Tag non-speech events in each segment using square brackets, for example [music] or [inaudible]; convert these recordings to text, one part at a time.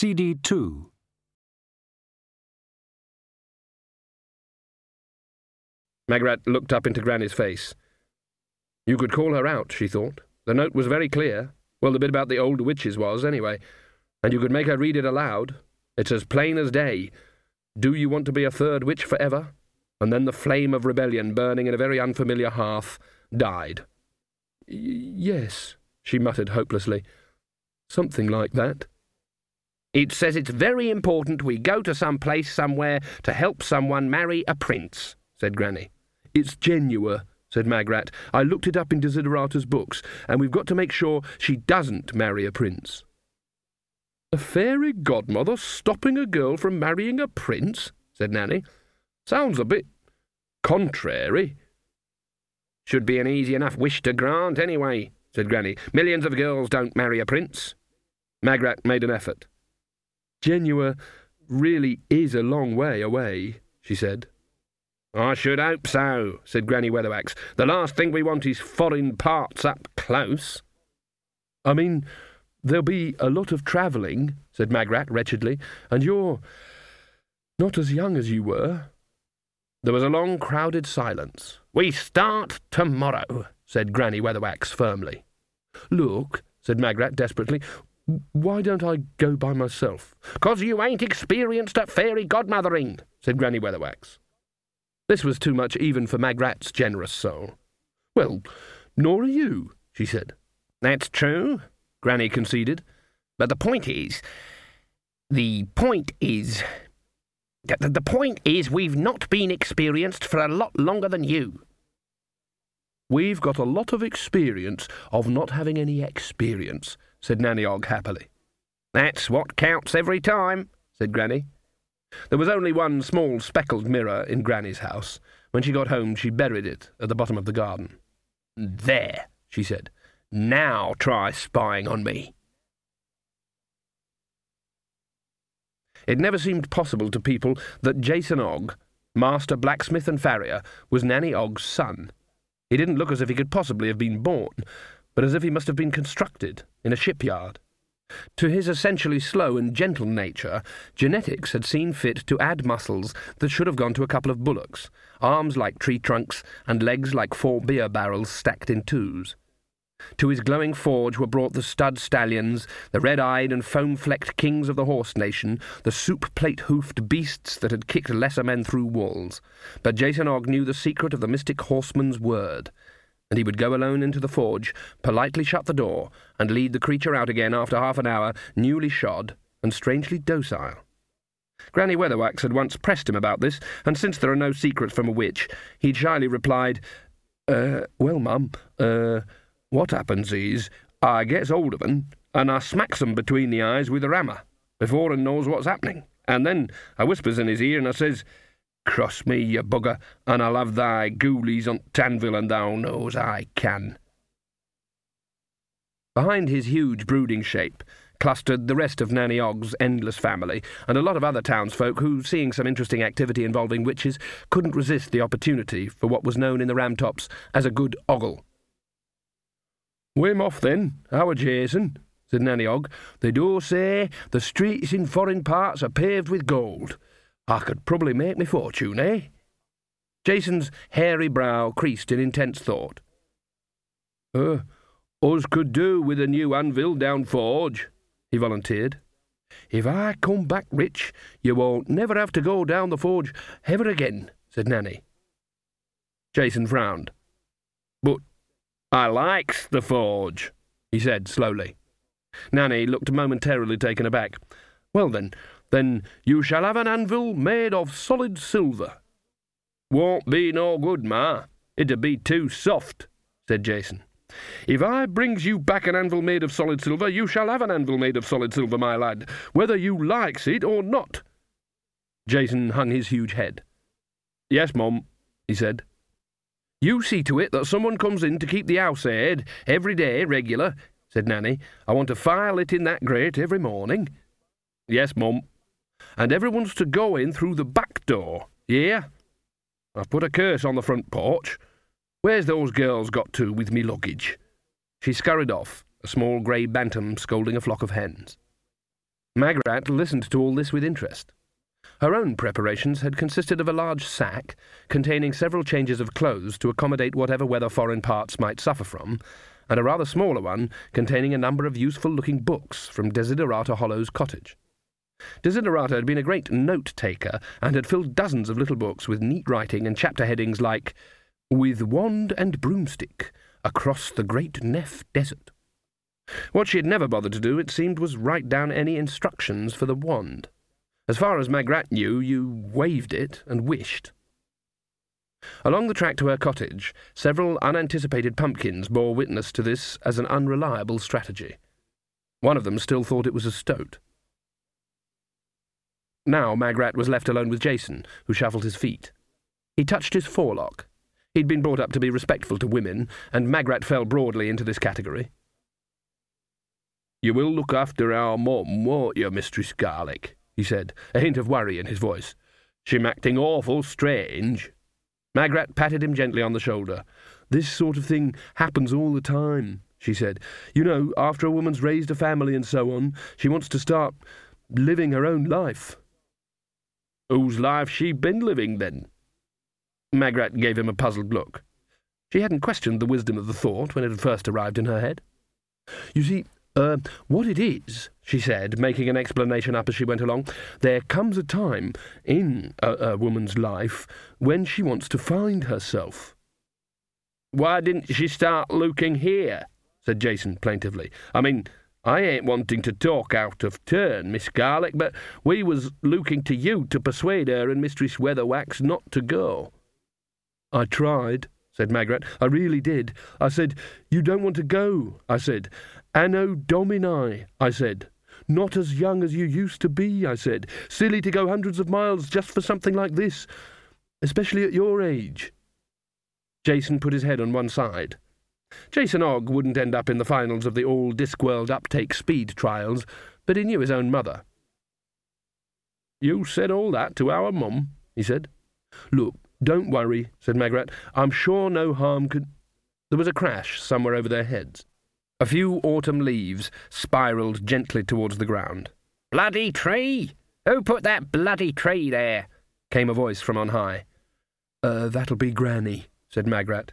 CD 2. Magrat looked up into Granny's face. You could call her out, she thought. The note was very clear. Well, the bit about the old witches was, anyway. And you could make her read it aloud. It's as plain as day. Do you want to be a third witch forever? And then the flame of rebellion, burning in a very unfamiliar hearth, died. Y yes, she muttered hopelessly. Something like that. It says it's very important we go to some place somewhere to help someone marry a prince, said Granny. It's Genua, said Magrat. I looked it up in Desiderata's books, and we've got to make sure she doesn't marry a prince. A fairy godmother stopping a girl from marrying a prince? said Nanny. Sounds a bit contrary. Should be an easy enough wish to grant, anyway, said Granny. Millions of girls don't marry a prince. Magrat made an effort. Genua really is a long way away, she said. I should hope so, said Granny Weatherwax. The last thing we want is foreign parts up close. I mean, there'll be a lot of travelling, said Magrat wretchedly, and you're not as young as you were. There was a long, crowded silence. We start tomorrow, said Granny Weatherwax firmly. Look, said Magrat desperately, why don't I go by myself? Cause you ain't experienced at fairy godmothering, said Granny Weatherwax. This was too much even for Magrat's generous soul. Well, nor are you, she said. That's true, Granny conceded. But the point is. The point is. The point is, we've not been experienced for a lot longer than you. We've got a lot of experience of not having any experience, said Nanny Ogg happily. That's what counts every time, said Granny. There was only one small speckled mirror in Granny's house. When she got home, she buried it at the bottom of the garden. There, she said. Now try spying on me. It never seemed possible to people that Jason Ogg, master blacksmith and farrier, was Nanny Ogg's son. He didn't look as if he could possibly have been born, but as if he must have been constructed in a shipyard. To his essentially slow and gentle nature, genetics had seen fit to add muscles that should have gone to a couple of bullocks, arms like tree trunks, and legs like four beer barrels stacked in twos. To his glowing forge were brought the stud stallions, the red-eyed and foam-flecked kings of the horse nation, the soup-plate-hoofed beasts that had kicked lesser men through walls. But Jason Ogg knew the secret of the mystic horseman's word, and he would go alone into the forge, politely shut the door, and lead the creature out again after half an hour, newly shod and strangely docile. Granny Weatherwax had once pressed him about this, and since there are no secrets from a witch, he'd shyly replied, Uh, well, mum, uh, what happens is, I gets hold of 'un, and I smacks smacks 'em between the eyes with a hammer, before 'un knows what's happening, and then I whispers in his ear and I says, Cross me, you bugger, and I'll have thy ghoulies on Tanville, and thou knows I can. Behind his huge brooding shape clustered the rest of Nanny Ogg's endless family, and a lot of other townsfolk who, seeing some interesting activity involving witches, couldn't resist the opportunity for what was known in the Ramtops as a good ogle. We'm off then, our Jason, said Nanny Ogg. They do say the streets in foreign parts are paved with gold. I could probably make me fortune, eh? Jason's hairy brow creased in intense thought. Uh, us could do with a new anvil down forge, he volunteered. If I come back rich, you won't never have to go down the forge ever again, said Nanny. Jason frowned. But I likes the forge, he said slowly. Nanny looked momentarily taken aback. Well then, then you shall have an anvil made of solid silver. Won't be no good, ma. It'd be too soft, said Jason. If I brings you back an anvil made of solid silver, you shall have an anvil made of solid silver, my lad, whether you likes it or not. Jason hung his huge head. Yes, Mum, he said. You see to it that someone comes in to keep the house aired every day regular, said Nanny. I want to file it in that grate every morning. Yes, Mum. And everyone's to go in through the back door, yeah? I've put a curse on the front porch. Where's those girls got to with me luggage? She scurried off, a small grey bantam scolding a flock of hens. Magrat listened to all this with interest. Her own preparations had consisted of a large sack containing several changes of clothes to accommodate whatever weather foreign parts might suffer from, and a rather smaller one containing a number of useful looking books from Desiderata Hollow's cottage. Desiderata had been a great note taker and had filled dozens of little books with neat writing and chapter headings like With Wand and Broomstick Across the Great Nef Desert. What she had never bothered to do, it seemed, was write down any instructions for the wand. As far as Magrat knew, you waved it and wished. Along the track to her cottage, several unanticipated pumpkins bore witness to this as an unreliable strategy. One of them still thought it was a stoat. Now Magrat was left alone with Jason, who shuffled his feet. He touched his forelock. He'd been brought up to be respectful to women, and Magrat fell broadly into this category. You will look after our mum, won't you, Mistress Garlick? he said, a hint of worry in his voice. She'm acting awful strange. Magrat patted him gently on the shoulder. This sort of thing happens all the time, she said. You know, after a woman's raised a family and so on, she wants to start living her own life. Whose life she been living, then? Magrat gave him a puzzled look. She hadn't questioned the wisdom of the thought when it had first arrived in her head. You see, uh, what it is, she said, making an explanation up as she went along, there comes a time in a, a woman's life when she wants to find herself. Why didn't she start looking here? said Jason plaintively. I mean, I ain't wanting to talk out of turn, Miss Garlick, but we was looking to you to persuade her and Mistress Weatherwax not to go. I tried, said Magrat. I really did. I said, You don't want to go, I said. Anno Domini, I said. Not as young as you used to be, I said. Silly to go hundreds of miles just for something like this, especially at your age. Jason put his head on one side. Jason Ogg wouldn't end up in the finals of the all Discworld uptake speed trials, but he knew his own mother. You said all that to our mum, he said. Look, don't worry, said Magrat. I'm sure no harm could. There was a crash somewhere over their heads. A few autumn leaves spiralled gently towards the ground. Bloody tree! Who put that bloody tree there? came a voice from on high. Uh, that'll be Granny, said Magrat.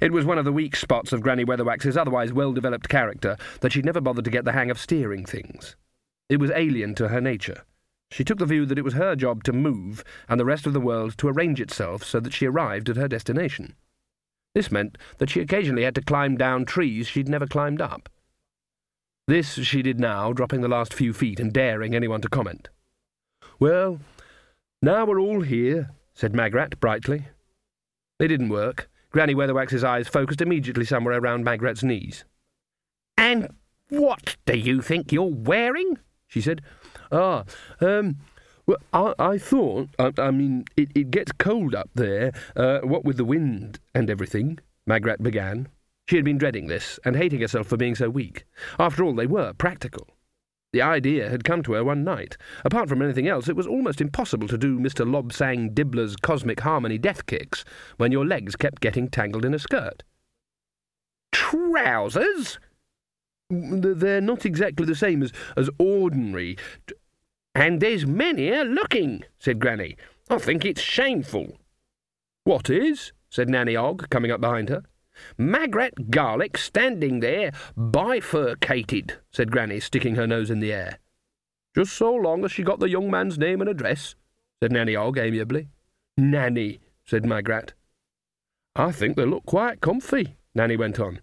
It was one of the weak spots of Granny Weatherwax's otherwise well developed character that she'd never bothered to get the hang of steering things. It was alien to her nature. She took the view that it was her job to move, and the rest of the world to arrange itself so that she arrived at her destination. This meant that she occasionally had to climb down trees she'd never climbed up. This she did now, dropping the last few feet and daring anyone to comment. Well, now we're all here, said Magrat brightly. It didn't work. Granny Weatherwax's eyes focused immediately somewhere around Magrat's knees. And what do you think you're wearing? she said. Ah, um, well, I, I thought, I, I, mean, it, it gets cold up there, uh, what with the wind and everything, Magrat began. She had been dreading this, and hating herself for being so weak. After all, they were practical. The idea had come to her one night. Apart from anything else, it was almost impossible to do Mr. Lobsang Dibbler's cosmic harmony death kicks when your legs kept getting tangled in a skirt. Trousers? They're not exactly the same as, as ordinary. And there's many a looking, said Granny. I think it's shameful. What is? said Nanny Ogg, coming up behind her. Magrat Garlick standing there, bifurcated, said Granny, sticking her nose in the air. Just so long as she got the young man's name and address, said Nanny Ogg amiably. Nanny, said Magrat. I think they look quite comfy, Nanny went on.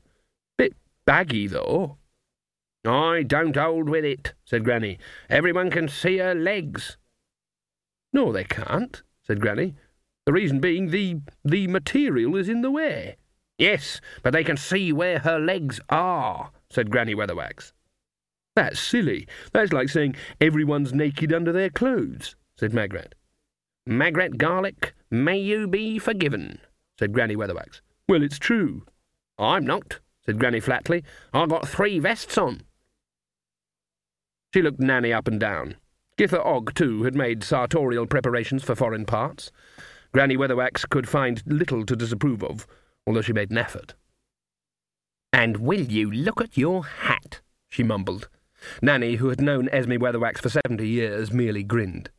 Bit baggy, though. I don't hold with it, said Granny. Everyone can see her legs. No, they can't, said Granny. The reason being the the material is in the way. Yes, but they can see where her legs are, said Granny Weatherwax. That's silly. That's like saying everyone's naked under their clothes, said Magrat. Magrat Garlick, may you be forgiven, said Granny Weatherwax. Well, it's true. I'm not, said Granny flatly. I've got three vests on. She looked Nanny up and down. Githa Ogg, too, had made sartorial preparations for foreign parts. Granny Weatherwax could find little to disapprove of, although she made an effort. And will you look at your hat? she mumbled. Nanny, who had known Esme Weatherwax for seventy years, merely grinned.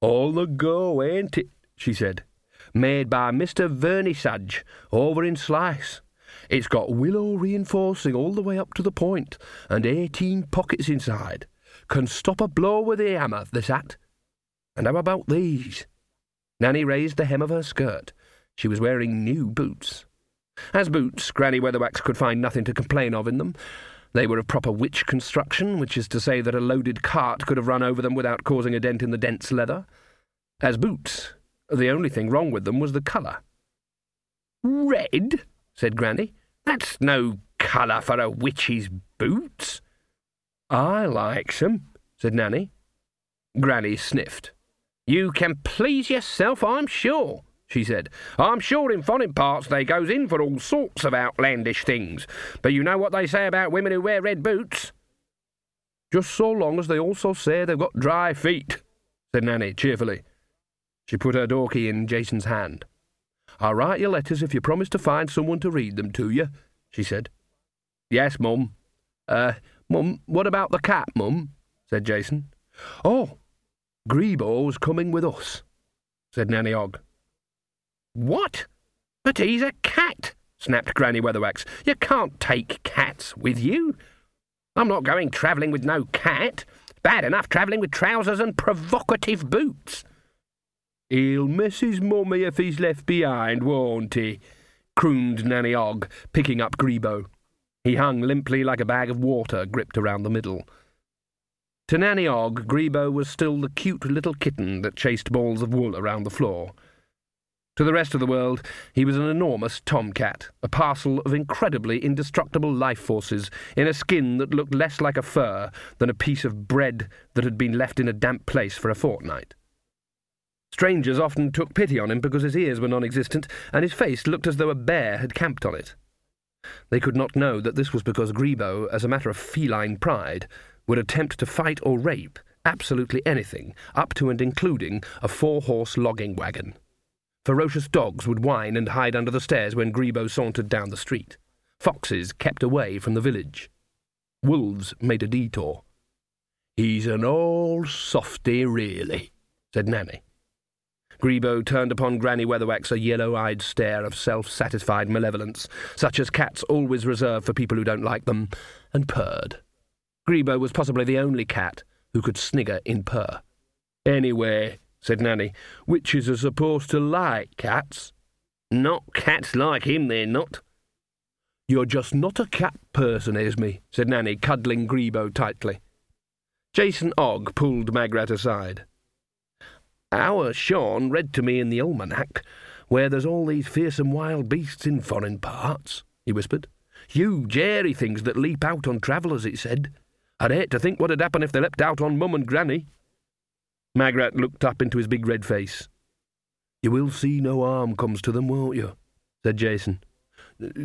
All the go, ain't it? she said. Made by Mr. Vernissage, over in Slice. It's got willow reinforcing all the way up to the point, and eighteen pockets inside. Can stop a blow with a hammer, this hat. And how about these? Nanny raised the hem of her skirt. She was wearing new boots. As boots, Granny Weatherwax could find nothing to complain of in them. They were of proper witch construction, which is to say that a loaded cart could have run over them without causing a dent in the dense leather. As boots, the only thing wrong with them was the colour. Red? said Granny. That's no colour for a witch's boots. I likes 'em, said Nanny. Granny sniffed. You can please yourself, I'm sure, she said. I'm sure in foreign parts they goes in for all sorts of outlandish things, but you know what they say about women who wear red boots? Just so long as they also say they've got dry feet, said Nanny cheerfully. She put her door key in Jason's hand. I'll write your letters if you promise to find someone to read them to you, she said. Yes, Mum. Uh, Mum, what about the cat, Mum? said Jason. Oh, Greebo's coming with us, said Nanny Ogg. What? But he's a cat, snapped Granny Weatherwax. You can't take cats with you. I'm not going travelling with no cat. Bad enough travelling with trousers and provocative boots. He'll miss his mummy if he's left behind, won't he? crooned Nanny Ogg, picking up Greebo. He hung limply like a bag of water gripped around the middle. To Nanny Ogg, Greebo was still the cute little kitten that chased balls of wool around the floor. To the rest of the world, he was an enormous tomcat, a parcel of incredibly indestructible life forces in a skin that looked less like a fur than a piece of bread that had been left in a damp place for a fortnight. Strangers often took pity on him because his ears were non existent and his face looked as though a bear had camped on it. They could not know that this was because Greebo, as a matter of feline pride, would attempt to fight or rape absolutely anything, up to and including a four horse logging wagon. Ferocious dogs would whine and hide under the stairs when Greebo sauntered down the street. Foxes kept away from the village. Wolves made a detour. He's an old softy, really, said Nanny. Greebo turned upon Granny Weatherwax a yellow-eyed stare of self-satisfied malevolence, such as cats always reserve for people who don't like them, and purred. Greebo was possibly the only cat who could snigger in purr. Anyway, said Nanny. Witches are supposed to like cats. Not cats like him, they're not. You're just not a cat person, Esme, said Nanny, cuddling Greebo tightly. Jason Ogg pulled Magrat aside. Our Shawn read to me in the almanac, where there's all these fearsome wild beasts in foreign parts, he whispered. Huge, airy things that leap out on travellers, it said. I'd hate to think what'd happen if they leapt out on Mum and Granny. Magrat looked up into his big red face. You will see no harm comes to them, won't you? said Jason.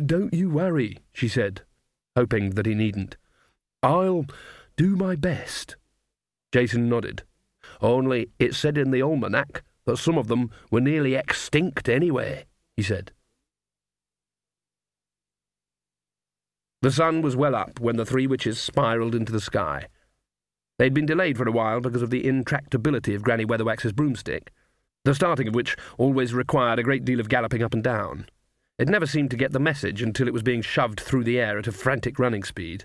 Don't you worry, she said, hoping that he needn't. I'll do my best. Jason nodded. Only it said in the almanac that some of them were nearly extinct anyway, he said. The sun was well up when the three witches spiralled into the sky. They'd been delayed for a while because of the intractability of Granny Weatherwax's broomstick, the starting of which always required a great deal of galloping up and down. It never seemed to get the message until it was being shoved through the air at a frantic running speed.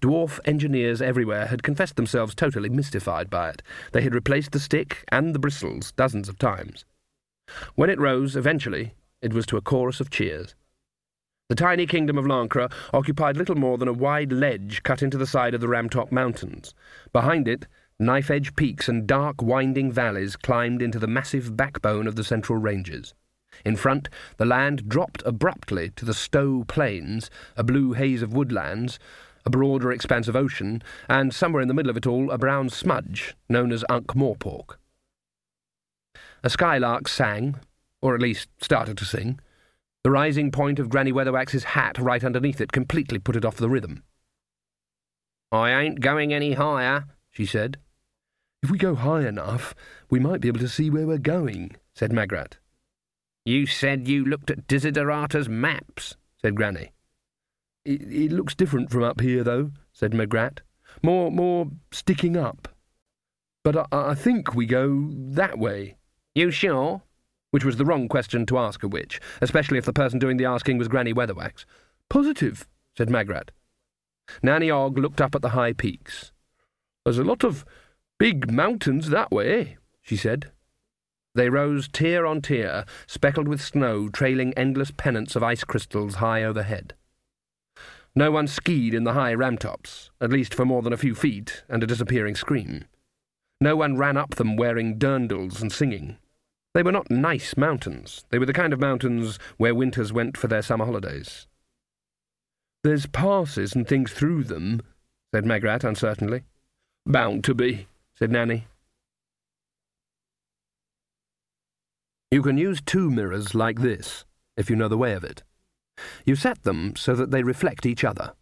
Dwarf engineers everywhere had confessed themselves totally mystified by it. They had replaced the stick and the bristles dozens of times. When it rose, eventually, it was to a chorus of cheers. The tiny kingdom of Lancre occupied little more than a wide ledge cut into the side of the Ramtop Mountains. Behind it, knife-edge peaks and dark, winding valleys climbed into the massive backbone of the Central Ranges. In front, the land dropped abruptly to the Sto Plains, a blue haze of woodlands, a broader expanse of ocean, and somewhere in the middle of it all, a brown smudge known as Ankh Morpork. A skylark sang, or at least started to sing. The rising point of Granny Weatherwax's hat right underneath it completely put it off the rhythm. I ain't going any higher, she said. If we go high enough, we might be able to see where we're going, said Magrat. You said you looked at Desiderata's maps, said Granny. It, it looks different from up here, though, said Magrat. more, more sticking up. But I, I think we go that way. You sure? Which was the wrong question to ask a witch, especially if the person doing the asking was Granny Weatherwax. Positive, said Magrat. Nanny Ogg looked up at the high peaks. There's a lot of big mountains that way, she said. They rose tier on tier, speckled with snow, trailing endless pennants of ice crystals high overhead. No one skied in the high ramtops, at least for more than a few feet, and a disappearing scream. No one ran up them wearing dirndls and singing. They were not nice mountains. They were the kind of mountains where winters went for their summer holidays. There's passes and things through them, said Magrat uncertainly. Bound to be, said Nanny. You can use two mirrors like this, if you know the way of it. You set them so that they reflect each other.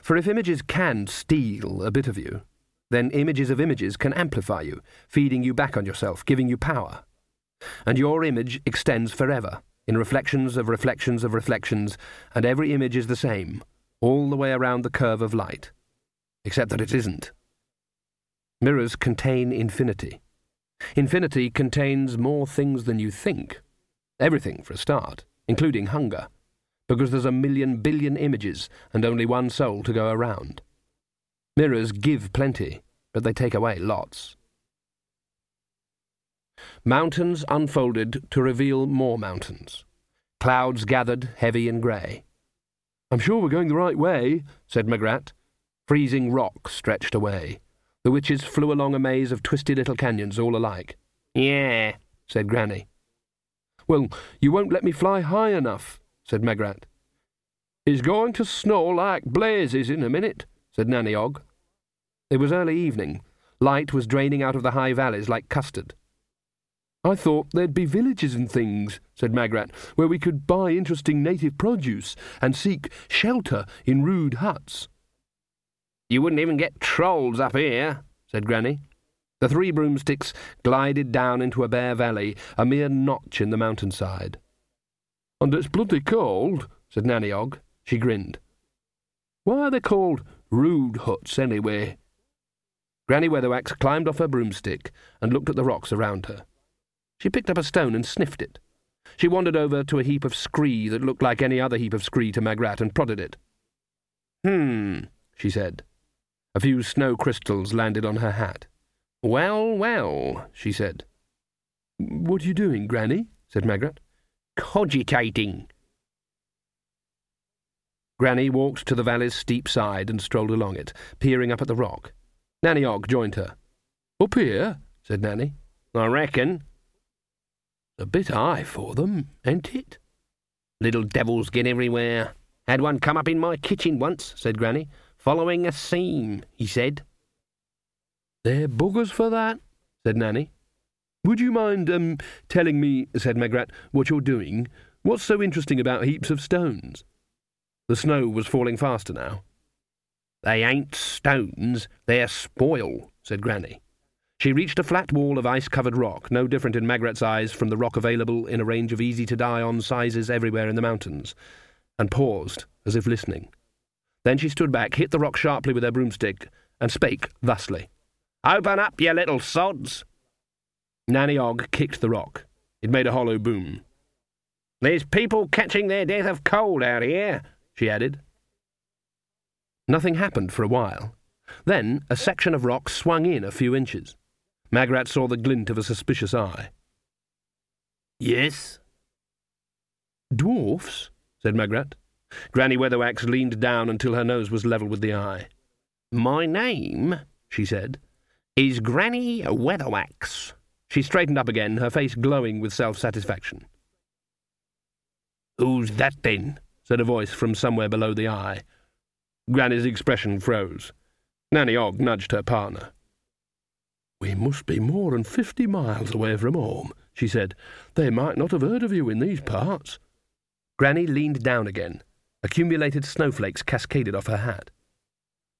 For if images can steal a bit of you, then images of images can amplify you, feeding you back on yourself, giving you power. And your image extends forever, in reflections of reflections of reflections, and every image is the same, all the way around the curve of light. Except that it isn't. Mirrors contain infinity. Infinity contains more things than you think. Everything, for a start, including hunger, because there's a million billion images and only one soul to go around. Mirrors give plenty, but they take away lots. Mountains unfolded to reveal more mountains. Clouds gathered, heavy and grey. I'm sure we're going the right way, said Magrat. Freezing rock stretched away. The witches flew along a maze of twisty little canyons, all alike. Yeah, said Granny. Well, you won't let me fly high enough, said Magrat. It's going to snow like blazes in a minute, said Nanny Ogg. It was early evening. Light was draining out of the high valleys like custard. I thought there'd be villages and things, said Magrat, where we could buy interesting native produce and seek shelter in rude huts. You wouldn't even get trolls up here, said Granny. The three broomsticks glided down into a bare valley, a mere notch in the mountainside. And it's bloody cold, said Nanny Ogg. She grinned. Why are they called rude huts, anyway? Granny Weatherwax climbed off her broomstick and looked at the rocks around her. She picked up a stone and sniffed it. She wandered over to a heap of scree that looked like any other heap of scree to Magrat and prodded it. Hmm, she said. A few snow crystals landed on her hat. Well, well, she said. What are you doing, Granny? said Magrat. Cogitating. Granny walked to the valley's steep side and strolled along it, peering up at the rock. Nanny Ogg joined her. Up here? said Nanny. I reckon. A bit high for them, ain't it? Little devils get everywhere. Had one come up in my kitchen once, said Granny. Following a seam, he said. They're buggers for that, said Nanny. Would you mind, um, telling me, said Magrat, what you're doing? What's so interesting about heaps of stones? The snow was falling faster now. They ain't stones, they're spoil, said Granny. She reached a flat wall of ice-covered rock, no different in Magrat's eyes from the rock available in a range of easy-to-die-on sizes everywhere in the mountains, and paused, as if listening. Then she stood back, hit the rock sharply with her broomstick, and spake thusly. Open up, you little sods! Nanny Ogg kicked the rock. It made a hollow boom. There's people catching their death of cold out here, she added. Nothing happened for a while. Then a section of rock swung in a few inches. Magrat saw the glint of a suspicious eye. Yes? Dwarfs? said Magrat. Granny Weatherwax leaned down until her nose was level with the eye. My name, she said, is Granny Weatherwax. She straightened up again, her face glowing with self-satisfaction. Who's that, then? said a voice from somewhere below the eye. Granny's expression froze. Nanny Ogg nudged her partner. We must be more than fifty miles away from home, she said. They might not have heard of you in these parts. Granny leaned down again, Accumulated snowflakes cascaded off her hat.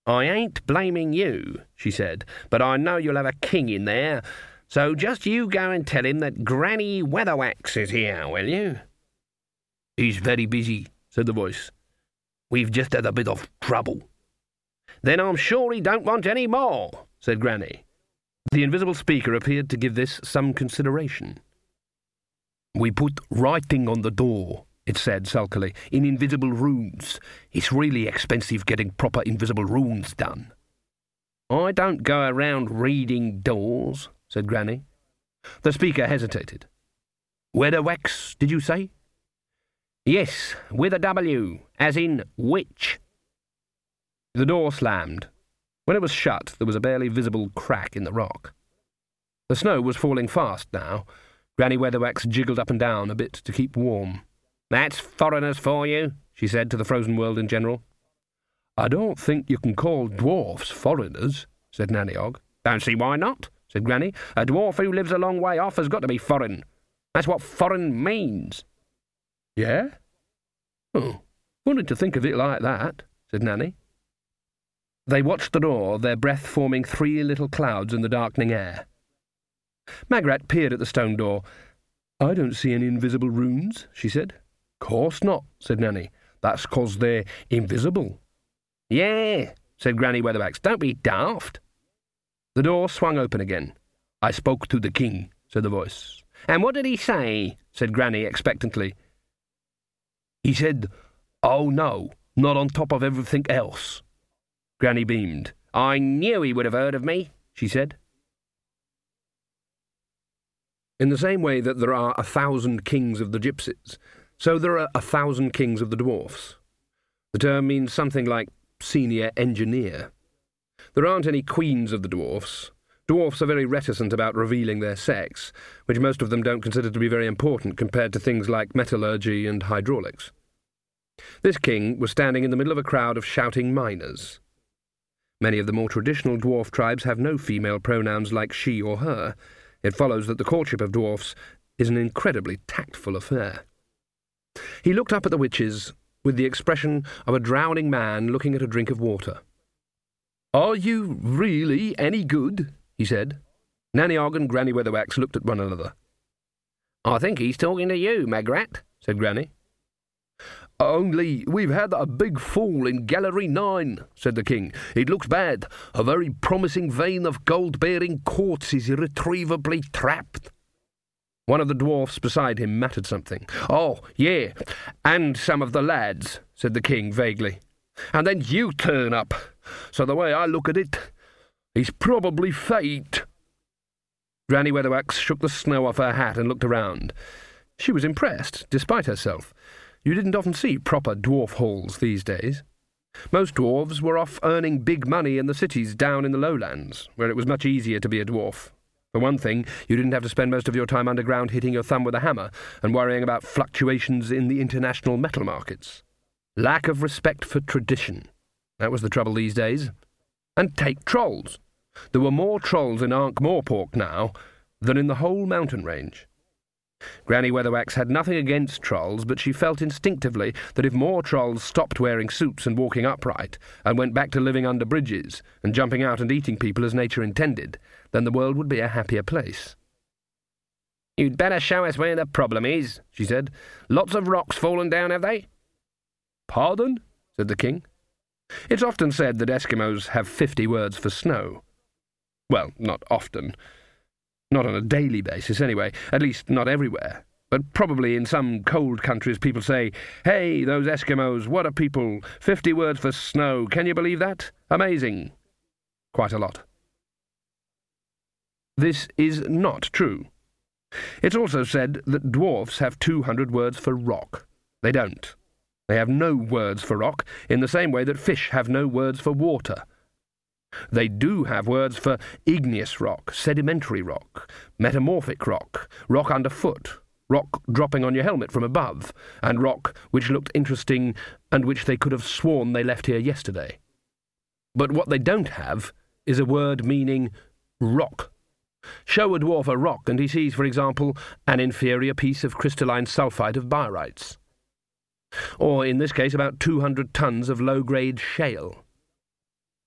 I ain't blaming you, she said, but I know you'll have a king in there, so just you go and tell him that Granny Weatherwax is here, will you? He's very busy, said the voice. We've just had a bit of trouble. Then I'm sure he don't want any more, said Granny. The invisible speaker appeared to give this some consideration. We put writing on the door, it said sulkily, in invisible runes. It's really expensive getting proper invisible runes done. I don't go around reading doors, said Granny. The speaker hesitated. Weatherwax, did you say? Yes, with a W, as in witch. The door slammed. When it was shut, there was a barely visible crack in the rock. The snow was falling fast now. Granny Weatherwax jiggled up and down a bit to keep warm. That's foreigners for you, she said to the frozen world in general. I don't think you can call dwarfs foreigners, said Nanny Ogg. Don't see why not, said Granny. A dwarf who lives a long way off has got to be foreign. That's what foreign means. Yeah? Oh, wanted to think of it like that, said Nanny. They watched the door, their breath forming three little clouds in the darkening air. Magrat peered at the stone door. I don't see any invisible runes, she said. Course not, said Nanny. That's 'cause they're invisible. Yeah, said Granny Weatherwax. Don't be daft. The door swung open again. I spoke to the king, said the voice. And what did he say? said Granny expectantly. He said, Oh no, not on top of everything else. Granny beamed. I knew he would have heard of me, she said. In the same way that there are a thousand kings of the gypsies, so there are a thousand kings of the dwarfs. The term means something like senior engineer. There aren't any queens of the dwarfs, Dwarfs are very reticent about revealing their sex, which most of them don't consider to be very important compared to things like metallurgy and hydraulics. This king was standing in the middle of a crowd of shouting miners. Many of the more traditional dwarf tribes have no female pronouns like she or her. It follows that the courtship of dwarfs is an incredibly tactful affair. He looked up at the witches with the expression of a drowning man looking at a drink of water. Are you really any good? he said. Nanny Ogg and Granny Weatherwax looked at one another. I think he's talking to you, Magrat, said Granny. Only we've had a big fall in Gallery 9, said the king. It looks bad. A very promising vein of gold-bearing quartz is irretrievably trapped. One of the dwarfs beside him muttered something. Oh, yeah, and some of the lads, said the king vaguely. And then you turn up. So the way I look at it, it's probably fate. Granny Weatherwax shook the snow off her hat and looked around. She was impressed, despite herself. You didn't often see proper dwarf halls these days. Most dwarves were off earning big money in the cities down in the lowlands, where it was much easier to be a dwarf. For one thing, you didn't have to spend most of your time underground hitting your thumb with a hammer and worrying about fluctuations in the international metal markets. Lack of respect for tradition. That was the trouble these days. And take trolls. There were more trolls in Ankh-Morpork now than in the whole mountain range. Granny Weatherwax had nothing against trolls, but she felt instinctively that if more trolls stopped wearing suits and walking upright, and went back to living under bridges, and jumping out and eating people as nature intended, then the world would be a happier place. You'd better show us where the problem is, she said. Lots of rocks fallen down, have they? Pardon? said the king. It's often said that Eskimos have fifty words for snow. Well, not often. Not on a daily basis, anyway. At least, not everywhere. But probably in some cold countries people say, Hey, those Eskimos, what a people! Fifty words for snow, can you believe that? Amazing. Quite a lot. This is not true. It's also said that dwarfs have 200 words for rock. They don't. They have no words for rock, in the same way that fish have no words for water. They do have words for igneous rock, sedimentary rock, metamorphic rock, rock underfoot, rock dropping on your helmet from above, and rock which looked interesting and which they could have sworn they left here yesterday. But what they don't have is a word meaning rock. Show a dwarf a rock, and he sees, for example, an inferior piece of crystalline sulphide of barytes. Or, in this case, about 200 tons of low-grade shale.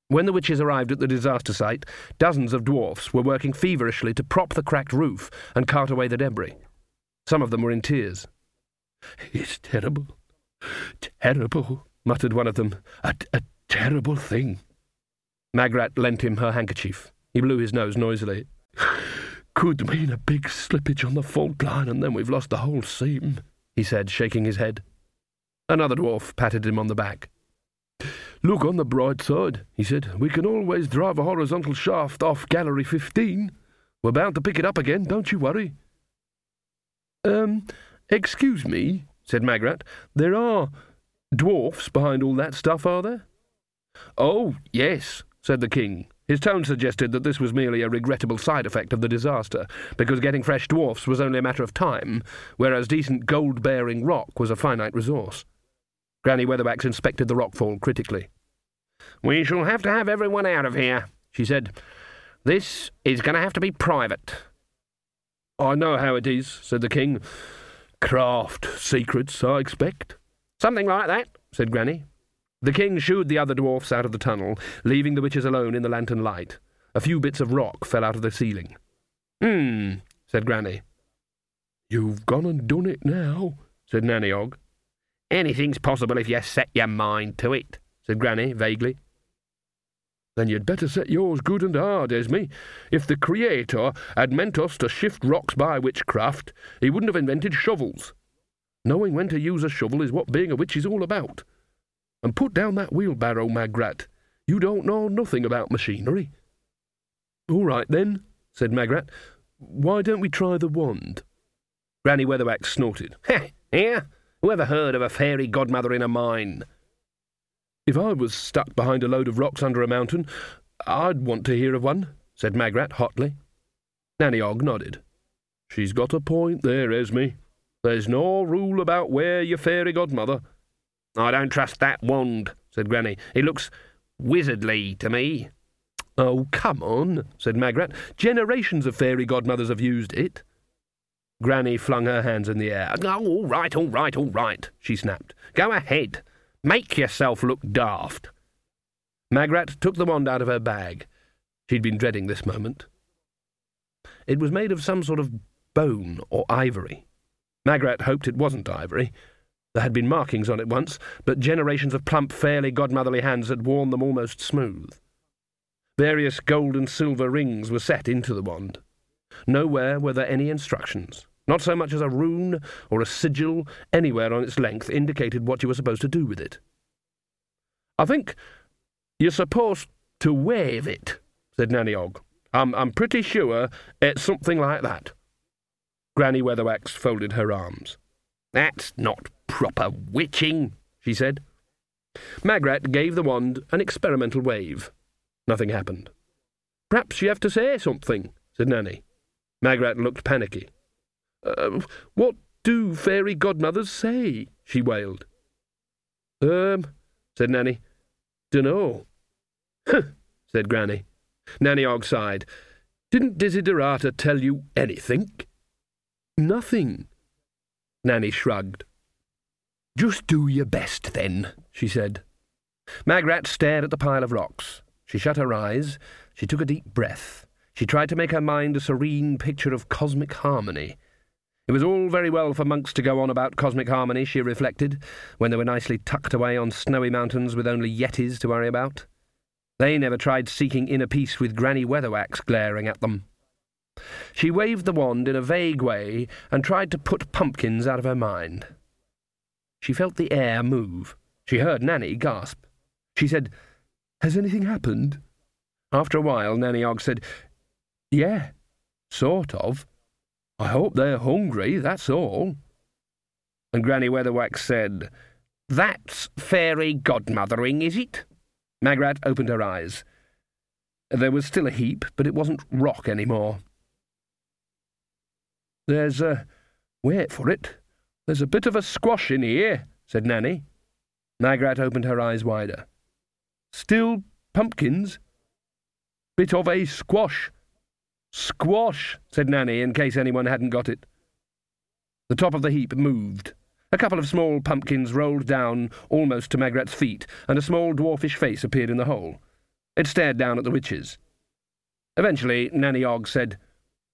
When the witches arrived at the disaster site, dozens of dwarfs were working feverishly to prop the cracked roof and cart away the debris. Some of them were in tears. It's terrible, terrible, muttered one of them. A, a terrible thing. Magrat lent him her handkerchief. He blew his nose noisily. Could mean a big slippage on the fault line, and then we've lost the whole seam, he said, shaking his head. Another dwarf patted him on the back. Look on the bright side, he said. We can always drive a horizontal shaft off Gallery 15. We're bound to pick it up again, don't you worry. Um, excuse me, said Magrat. There are dwarfs behind all that stuff, are there? Oh, yes, said the king. His tone suggested that this was merely a regrettable side effect of the disaster, because getting fresh dwarfs was only a matter of time, whereas decent gold-bearing rock was a finite resource. Granny Weatherwax inspected the rockfall critically. We shall have to have everyone out of here, she said. This is going to have to be private. I know how it is, said the king. Craft secrets, I expect. Something like that, said Granny. The king shooed the other dwarfs out of the tunnel, leaving the witches alone in the lantern light. A few bits of rock fell out of the ceiling. Hmm, said Granny. You've gone and done it now, said Nanny Ogg. Anything's possible if you set your mind to it, said Granny vaguely. Then you'd better set yours good and hard, Esme. If the Creator had meant us to shift rocks by witchcraft, he wouldn't have invented shovels. Knowing when to use a shovel is what being a witch is all about. And put down that wheelbarrow, Magrat. You don't know nothing about machinery. All right, then, said Magrat. Why don't we try the wand? Granny Weatherwax snorted. Heh, yeah? Who ever heard of a fairy godmother in a mine? If I was stuck behind a load of rocks under a mountain, I'd want to hear of one, said Magrat hotly. Nanny Ogg nodded. She's got a point there, Esme. There's no rule about where your fairy godmother. I don't trust that wand, said Granny. It looks wizardly to me. Oh, come on, said Magrat. Generations of fairy godmothers have used it. Granny flung her hands in the air. Oh, all right, all right, all right, she snapped. Go ahead. Make yourself look daft. Magrat took the wand out of her bag. She'd been dreading this moment. It was made of some sort of bone or ivory. Magrat hoped it wasn't ivory. There had been markings on it once, but generations of plump, fairly godmotherly hands had worn them almost smooth. Various gold and silver rings were set into the wand. Nowhere were there any instructions. Not so much as a rune or a sigil anywhere on its length indicated what you were supposed to do with it. I think you're supposed to wave it, said Nanny Ogg. I'm, I'm pretty sure it's something like that. Granny Weatherwax folded her arms. That's not proper witching, she said. Magrat gave the wand an experimental wave. Nothing happened. Perhaps you have to say something, said Nanny. Magrat looked panicky. Uh, what do fairy godmothers say? she wailed. Um, said Nanny. Dunno. Huh, [laughs] said Granny. Nanny Ogg sighed. Didn't Desiderata tell you anything? Nothing. Nanny shrugged. Just do your best, then, she said. Magrat stared at the pile of rocks. She shut her eyes. She took a deep breath. She tried to make her mind a serene picture of cosmic harmony. It was all very well for monks to go on about cosmic harmony, she reflected, when they were nicely tucked away on snowy mountains with only yetis to worry about. They never tried seeking inner peace with Granny Weatherwax glaring at them. She waved the wand in a vague way and tried to put pumpkins out of her mind. She felt the air move. She heard Nanny gasp. She said, Has anything happened? After a while, Nanny Ogg said, yeah, sort of. I hope they're hungry, that's all. And Granny Weatherwax said, That's fairy godmothering, is it? Magrat opened her eyes. There was still a heap, but it wasn't rock any more. There's a... wait for it. There's a bit of a squash in here, said Nanny. Magrat opened her eyes wider. Still pumpkins? Bit of a squash, Squash, said Nanny, in case anyone hadn't got it. The top of the heap moved. A couple of small pumpkins rolled down almost to Magrat's feet, and a small dwarfish face appeared in the hole. It stared down at the witches. Eventually, Nanny Ogg said,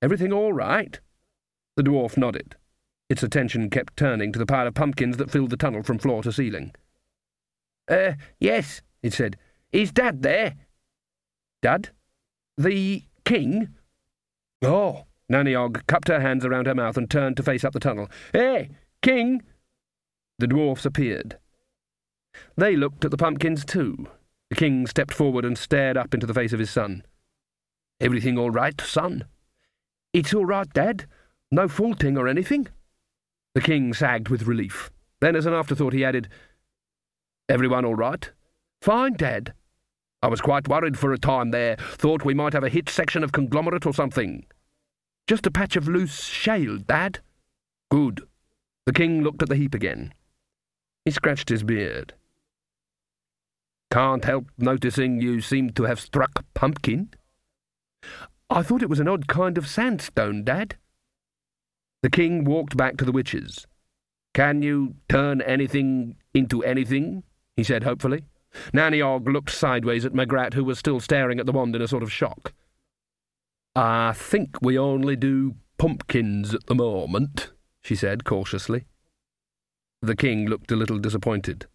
Everything all right? The dwarf nodded. Its attention kept turning to the pile of pumpkins that filled the tunnel from floor to ceiling. Uh, yes, it said. Is Dad there? Dad? The king? Oh. Nanny Ogg cupped her hands around her mouth and turned to face up the tunnel. Hey, king! The dwarfs appeared. They looked at the pumpkins too. The king stepped forward and stared up into the face of his son. Everything all right, son? It's all right, Dad. No faulting or anything. The king sagged with relief. Then, as an afterthought, he added, Everyone all right? Fine, Dad. I was quite worried for a time there. Thought we might have a hit section of conglomerate or something. Just a patch of loose shale, Dad. Good. The king looked at the heap again. He scratched his beard. Can't help noticing you seem to have struck pumpkin. I thought it was an odd kind of sandstone, Dad. The king walked back to the witches. Can you turn anything into anything? he said hopefully. Nanny Ogg looked sideways at Magrat, who was still staring at the wand in a sort of shock. I think we only do pumpkins at the moment, she said cautiously. The king looked a little disappointed.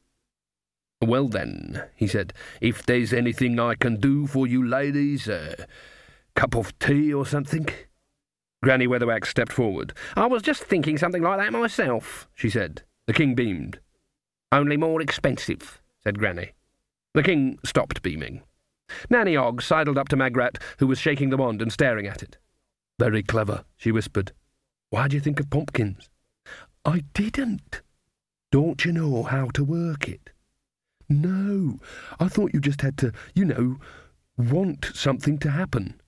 Well then, he said, if there's anything I can do for you ladies, a cup of tea or something? Granny Weatherwax stepped forward. I was just thinking something like that myself, she said. The king beamed. Only more expensive, said Granny. The king stopped beaming. Nanny Ogg sidled up to Magrat, who was shaking the wand and staring at it. Very clever, she whispered. Why'd you think of pumpkins? I didn't. Don't you know how to work it? No, I thought you just had to, you know, want something to happen.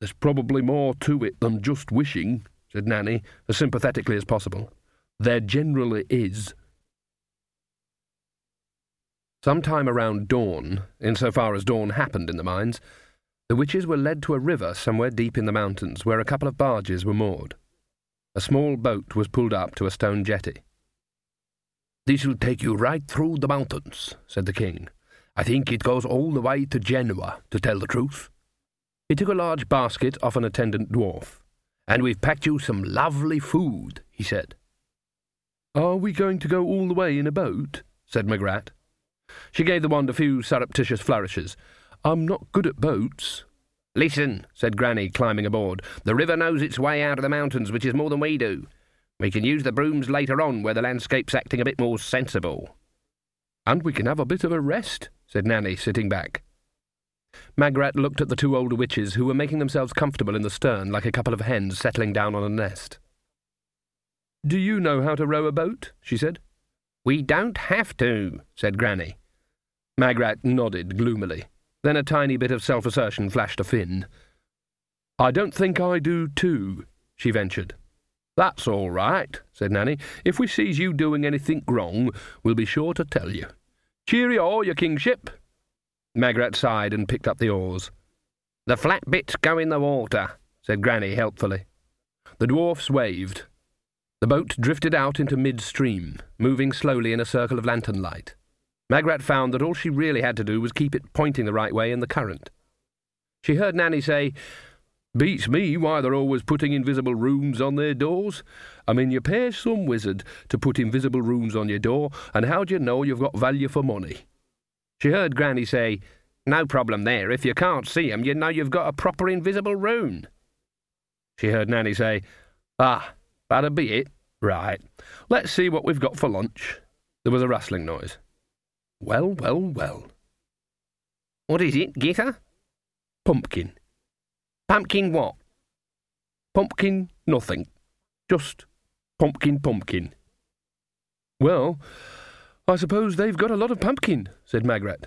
There's probably more to it than just wishing, said Nanny, as sympathetically as possible. There generally is. Some time around dawn, insofar as dawn happened in the mines, the witches were led to a river somewhere deep in the mountains where a couple of barges were moored. A small boat was pulled up to a stone jetty. This will take you right through the mountains, said the king. I think it goes all the way to Genua, to tell the truth. He took a large basket off an attendant dwarf. And we've packed you some lovely food, he said. Are we going to go all the way in a boat? said Magrat. She gave the wand a few surreptitious flourishes. I'm not good at boats. Listen, said Granny, climbing aboard. The river knows its way out of the mountains, which is more than we do. We can use the brooms later on, where the landscape's acting a bit more sensible. And we can have a bit of a rest, said Nanny, sitting back. Magrat looked at the two older witches, who were making themselves comfortable in the stern like a couple of hens settling down on a nest. Do you know how to row a boat? she said. We don't have to, said Granny. Magrat nodded gloomily. Then a tiny bit of self assertion flashed a fin. I don't think I do too, she ventured. That's all right, said Nanny. If we sees you doing anything wrong, we'll be sure to tell you. Cheerio, your kingship. Magrat sighed and picked up the oars. The flat bits go in the water, said Granny helpfully. The dwarfs waved. The boat drifted out into mid-stream, moving slowly in a circle of lantern light. Magrat found that all she really had to do was keep it pointing the right way in the current. She heard Nanny say, Beats me why they're always putting invisible rooms on their doors. I mean, you pay some wizard to put invisible rooms on your door, and how do you know you've got value for money? She heard Granny say, No problem there. If you can't see 'em, you know you've got a proper invisible room. She heard Nanny say, Ah, That'd be it. Right. Let's see what we've got for lunch. There was a rustling noise. Well, well, well. What is it, Gytha? Pumpkin. Pumpkin what? Pumpkin nothing. Just pumpkin pumpkin. Well, I suppose they've got a lot of pumpkin, said Magrat.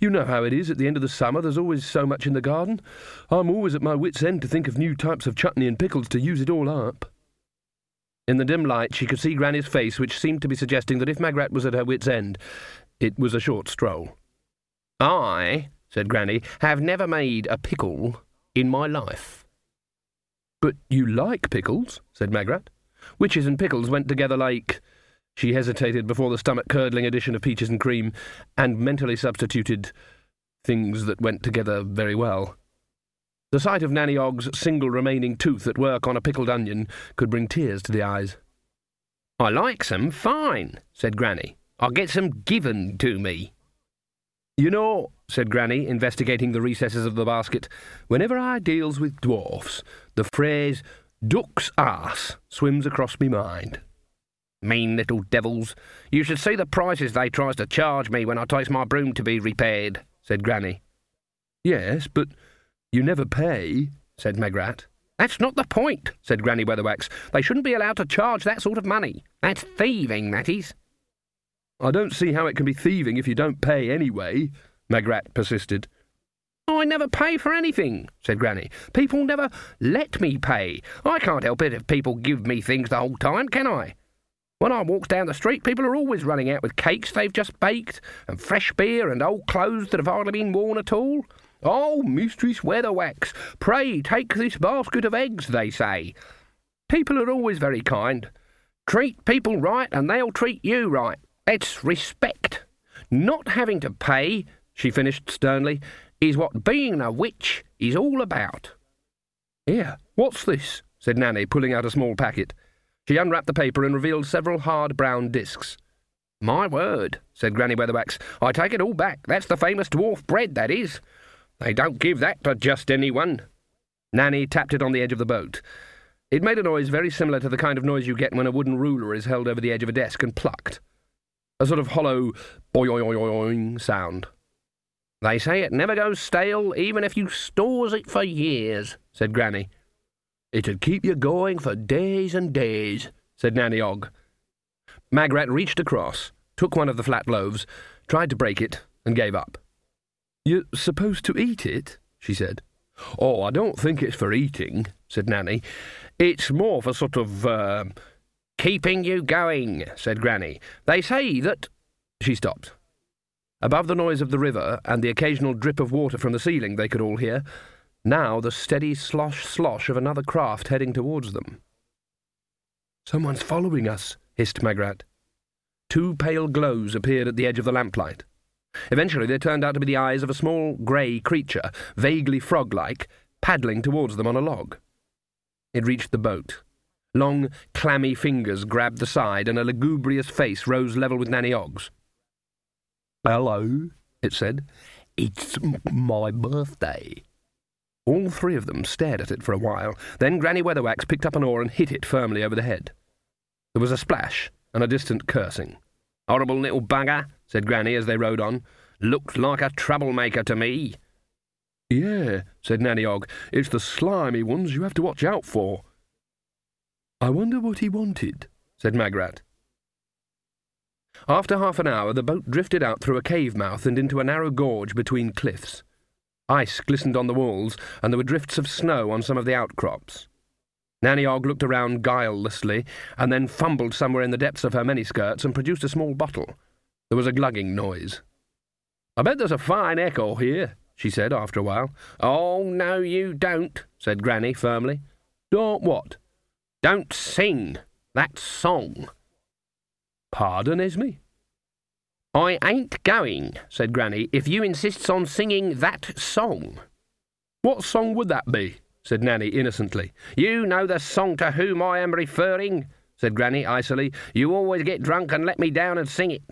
You know how it is at the end of the summer, there's always so much in the garden. I'm always at my wits' end to think of new types of chutney and pickles to use it all up. In the dim light, she could see Granny's face, which seemed to be suggesting that if Magrat was at her wit's end, it was a short stroll. I, said Granny, have never made a pickle in my life. But you like pickles, said Magrat. Witches and pickles went together like. She hesitated before the stomach curdling addition of peaches and cream, and mentally substituted things that went together very well. The sight of Nanny Ogg's single remaining tooth at work on a pickled onion could bring tears to the eyes. I like some fine, said Granny. I'll get some given to me. You know, said Granny, investigating the recesses of the basket. Whenever I deals with dwarfs, the phrase duck's ass swims across me mind. Mean little devils. You should see the prices they tries to charge me when I takes my broom to be repaired, said Granny. Yes, but you never pay, said Magrat. That's not the point, said Granny Weatherwax. They shouldn't be allowed to charge that sort of money. That's thieving, that is. I don't see how it can be thieving if you don't pay anyway, Magrat persisted. Oh, I never pay for anything, said Granny. People never let me pay. I can't help it if people give me things the whole time, can I? When I walks down the street, people are always running out with cakes they've just baked, and fresh beer, and old clothes that have hardly been worn at all. Oh, Mistress Weatherwax, pray take this basket of eggs, they say. People are always very kind. Treat people right, and they'll treat you right. It's respect. Not having to pay, she finished sternly, is what being a witch is all about. Here, what's this? said Nanny, pulling out a small packet. She unwrapped the paper and revealed several hard brown discs. My word, said Granny Weatherwax, I take it all back. That's the famous dwarf bread, that is. They don't give that to just anyone. Nanny tapped it on the edge of the boat. It made a noise very similar to the kind of noise you get when a wooden ruler is held over the edge of a desk and plucked. A sort of hollow boing sound. They say it never goes stale, even if you stores it for years, said Granny. It'd keep you going for days and days, said Nanny Ogg. Magrat reached across, took one of the flat loaves, tried to break it, and gave up. You're supposed to eat it, she said. Oh, I don't think it's for eating, said Nanny. It's more for sort of, uh, keeping you going, said Granny. They say that. She stopped. Above the noise of the river and the occasional drip of water from the ceiling, they could all hear now the steady slosh slosh of another craft heading towards them. Someone's following us, hissed Magrat. Two pale glows appeared at the edge of the lamplight. Eventually they turned out to be the eyes of a small grey creature, vaguely frog-like, paddling towards them on a log. It reached the boat. Long, clammy fingers grabbed the side, and a lugubrious face rose level with Nanny Ogg's. Hello, it said. It's my birthday. All three of them stared at it for a while. Then Granny Weatherwax picked up an oar and hit it firmly over the head. There was a splash and a distant cursing. Horrible little bugger, said Granny as they rowed on. Looked like a troublemaker to me. Yeah, said Nanny Ogg. It's the slimy ones you have to watch out for. I wonder what he wanted, said Magrat. After half an hour, the boat drifted out through a cave mouth and into a narrow gorge between cliffs. Ice glistened on the walls, and there were drifts of snow on some of the outcrops. Nanny Ogg looked around guilelessly, and then fumbled somewhere in the depths of her many skirts and produced a small bottle. There was a glugging noise. I bet there's a fine echo here, she said after a while. Oh, no, you don't, said Granny firmly. Don't what? Don't sing that song. Pardon, Esme? I ain't going, said Granny, if you insists on singing that song. What song would that be? said Nanny innocently. You know the song to whom I am referring, said Granny icily. You always get drunk and let me down and sing it.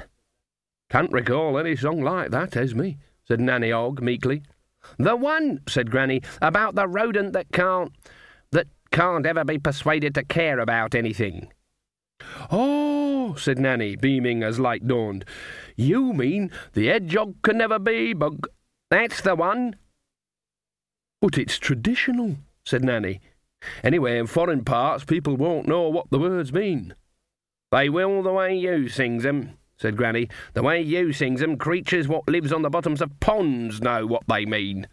Can't recall any song like that, Esme, said Nanny Ogg meekly. The one, said Granny, about the rodent that can't can't ever be persuaded to care about anything. Oh, said Nanny, beaming as light dawned. You mean the hedgehog can never be bug. That's the one. But it's traditional, said Nanny. Anyway, in foreign parts, people won't know what the words mean. They will the way you sings 'em, said Granny. The way you sings 'em, creatures what lives on the bottoms of ponds know what they mean.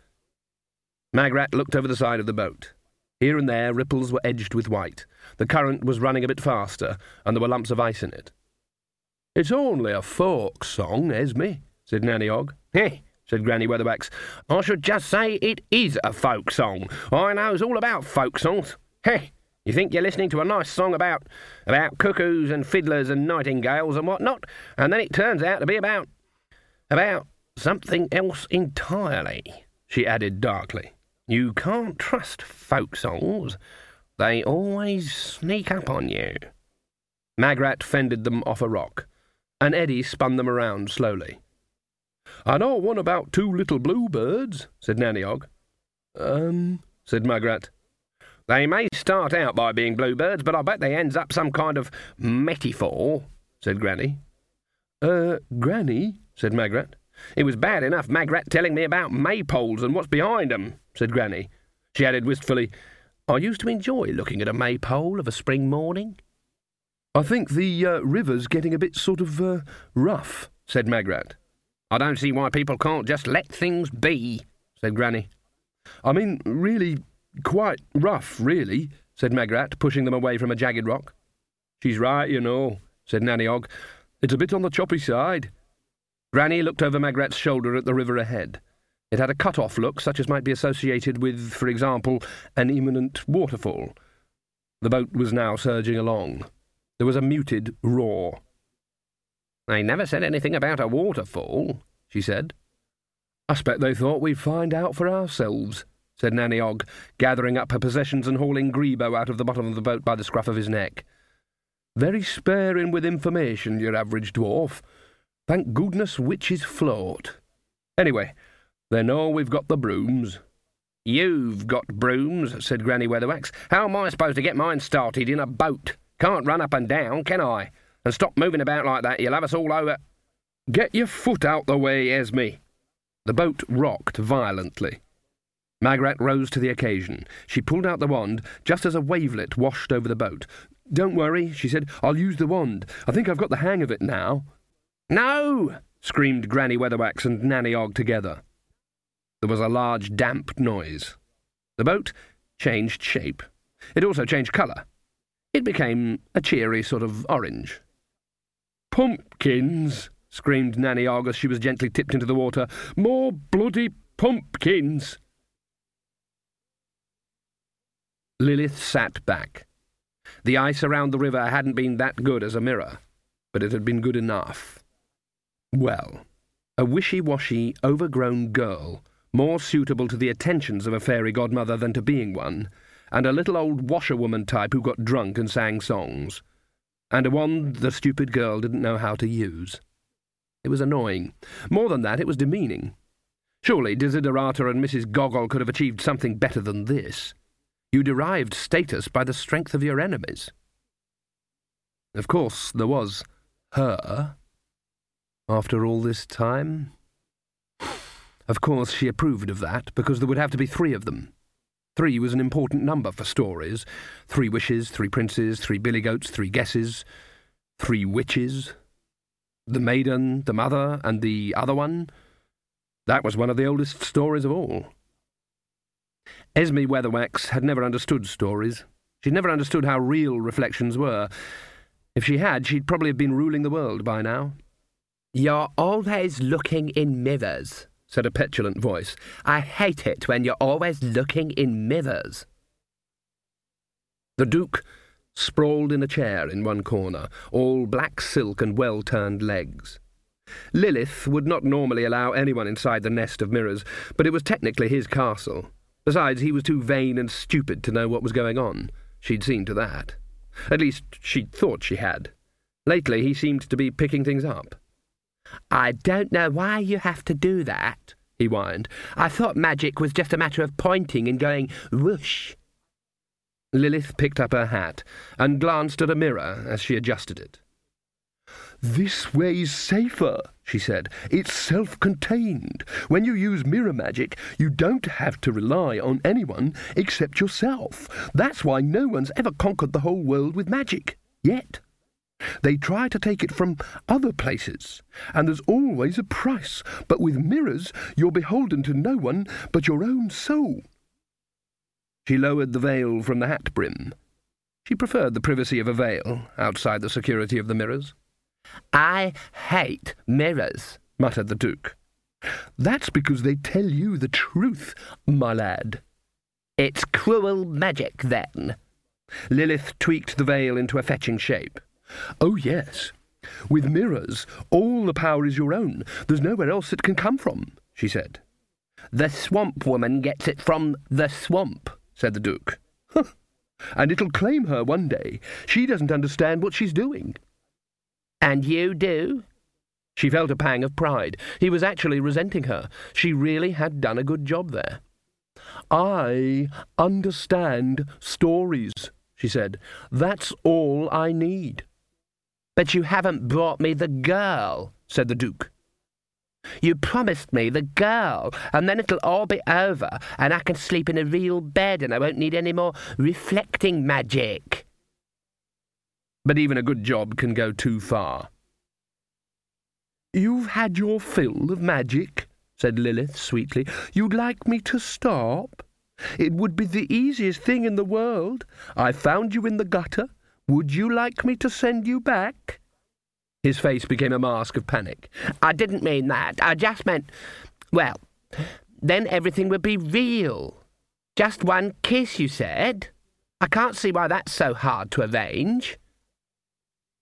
Magrat looked over the side of the boat. Here and there, ripples were edged with white. The current was running a bit faster, and there were lumps of ice in it. It's only a folk song, Esme, said Nanny Ogg. Eh, said Granny Weatherwax. I should just say it is a folk song. I knows all about folk songs. Heh, you think you're listening to a nice song about about cuckoos and fiddlers and nightingales and what not, and then it turns out to be about about something else entirely, she added darkly. You can't trust songs. They always sneak up on you. Magrat fended them off a rock. and Eddie spun them around slowly. I know one about two little bluebirds, said Nanny Ogg. Um, said Magrat. They may start out by being bluebirds, but I bet they ends up some kind of metaphor, said Granny. Uh, Granny, said Magrat. It was bad enough Magrat telling me about maypoles and what's behind 'em," said Granny. She added wistfully, I used to enjoy looking at a maypole of a spring morning. I think the uh, river's getting a bit sort of uh, rough, said Magrat. I don't see why people can't just let things be, said Granny. I mean, really, quite rough, really, said Magrat, pushing them away from a jagged rock. She's right, you know, said Nanny Ogg. It's a bit on the choppy side. Granny looked over Magrat's shoulder at the river ahead. It had a cut-off look, such as might be associated with, for example, an imminent waterfall. The boat was now surging along. There was a muted roar. They never said anything about a waterfall, she said. I expect they thought we'd find out for ourselves, said Nanny Ogg, gathering up her possessions and hauling Grebo out of the bottom of the boat by the scruff of his neck. Very sparing with information, your average dwarf. Thank goodness witches float. Anyway, they know oh, we've got the brooms. You've got brooms, said Granny Weatherwax. How am I supposed to get mine started in a boat? Can't run up and down, can I? And stop moving about like that, you'll have us all over. Get your foot out the way, Esme. The boat rocked violently. Magrat rose to the occasion. She pulled out the wand just as a wavelet washed over the boat. Don't worry, she said. I'll use the wand. I think I've got the hang of it now. No! screamed Granny Weatherwax and Nanny Ogg together. There was a large damp noise. The boat changed shape. It also changed colour. It became a cheery sort of orange. Pumpkins! screamed Nanny Ogg as she was gently tipped into the water. More bloody pumpkins! Lilith sat back. The ice around the river hadn't been that good as a mirror, but it had been good enough. Well, a wishy-washy, overgrown girl, more suitable to the attentions of a fairy godmother than to being one, and a little old washerwoman type who got drunk and sang songs, and a wand the stupid girl didn't know how to use. It was annoying. More than that, it was demeaning. Surely Desiderata and Mrs. Gogol could have achieved something better than this. You derived status by the strength of your enemies. Of course, there was her after all this time? Of course, she approved of that, because there would have to be three of them. Three was an important number for stories. Three wishes, three princes, three billy goats, three guesses, three witches. The maiden, the mother, and the other one. That was one of the oldest stories of all. Esme Weatherwax had never understood stories. She'd never understood how real reflections were. If she had, she'd probably have been ruling the world by now. You're always looking in mirrors, said a petulant voice. I hate it when you're always looking in mirrors. The Duke sprawled in a chair in one corner, all black silk and well-turned legs. Lilith would not normally allow anyone inside the nest of mirrors, but it was technically his castle. Besides, he was too vain and stupid to know what was going on. She'd seen to that. At least, she'd thought she had. Lately, he seemed to be picking things up. I don't know why you have to do that, he whined. I thought magic was just a matter of pointing and going whoosh. Lilith picked up her hat and glanced at a mirror as she adjusted it. This way's safer, she said. It's self-contained. When you use mirror magic, you don't have to rely on anyone except yourself. That's why no one's ever conquered the whole world with magic. Yet. They try to take it from other places, and there's always a price. But with mirrors, you're beholden to no one but your own soul. She lowered the veil from the hat brim. She preferred the privacy of a veil outside the security of the mirrors. I hate mirrors, muttered the Duke. That's because they tell you the truth, my lad. It's cruel magic, then. Lilith tweaked the veil into a fetching shape. Oh, yes. With mirrors, all the power is your own. There's nowhere else it can come from, she said. The swamp woman gets it from the swamp, said the Duke. and it'll claim her one day. She doesn't understand what she's doing. And you do? She felt a pang of pride. He was actually resenting her. She really had done a good job there. I understand stories, she said. That's all I need. But you haven't brought me the girl, said the Duke. You promised me the girl, and then it'll all be over, and I can sleep in a real bed, and I won't need any more reflecting magic. But even a good job can go too far. You've had your fill of magic, said Lilith sweetly. You'd like me to stop? It would be the easiest thing in the world. I found you in the gutter. Would you like me to send you back? His face became a mask of panic. I didn't mean that. I just meant, well, then everything would be real. Just one kiss, you said. I can't see why that's so hard to arrange.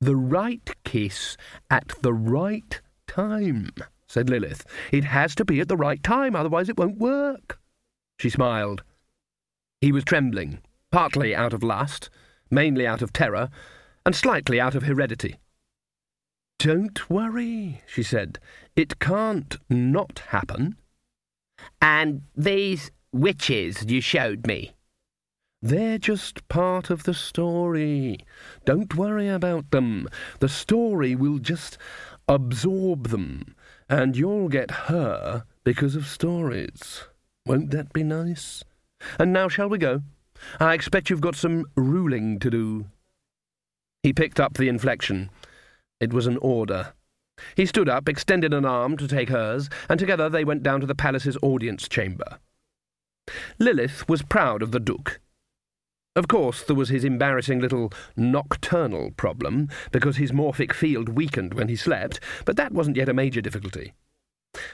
The right kiss at the right time, said Lilith. It has to be at the right time, otherwise it won't work. She smiled. He was trembling, partly out of lust, mainly out of terror, and slightly out of heredity. Don't worry, she said. It can't not happen. And these witches you showed me? They're just part of the story. Don't worry about them. The story will just absorb them, and you'll get her because of stories. Won't that be nice? And now shall we go? I expect you've got some ruling to do. He picked up the inflection. It was an order. He stood up, extended an arm to take hers, and together they went down to the palace's audience chamber. Lilith was proud of the Duke. Of course, there was his embarrassing little nocturnal problem, because his morphic field weakened when he slept, but that wasn't yet a major difficulty.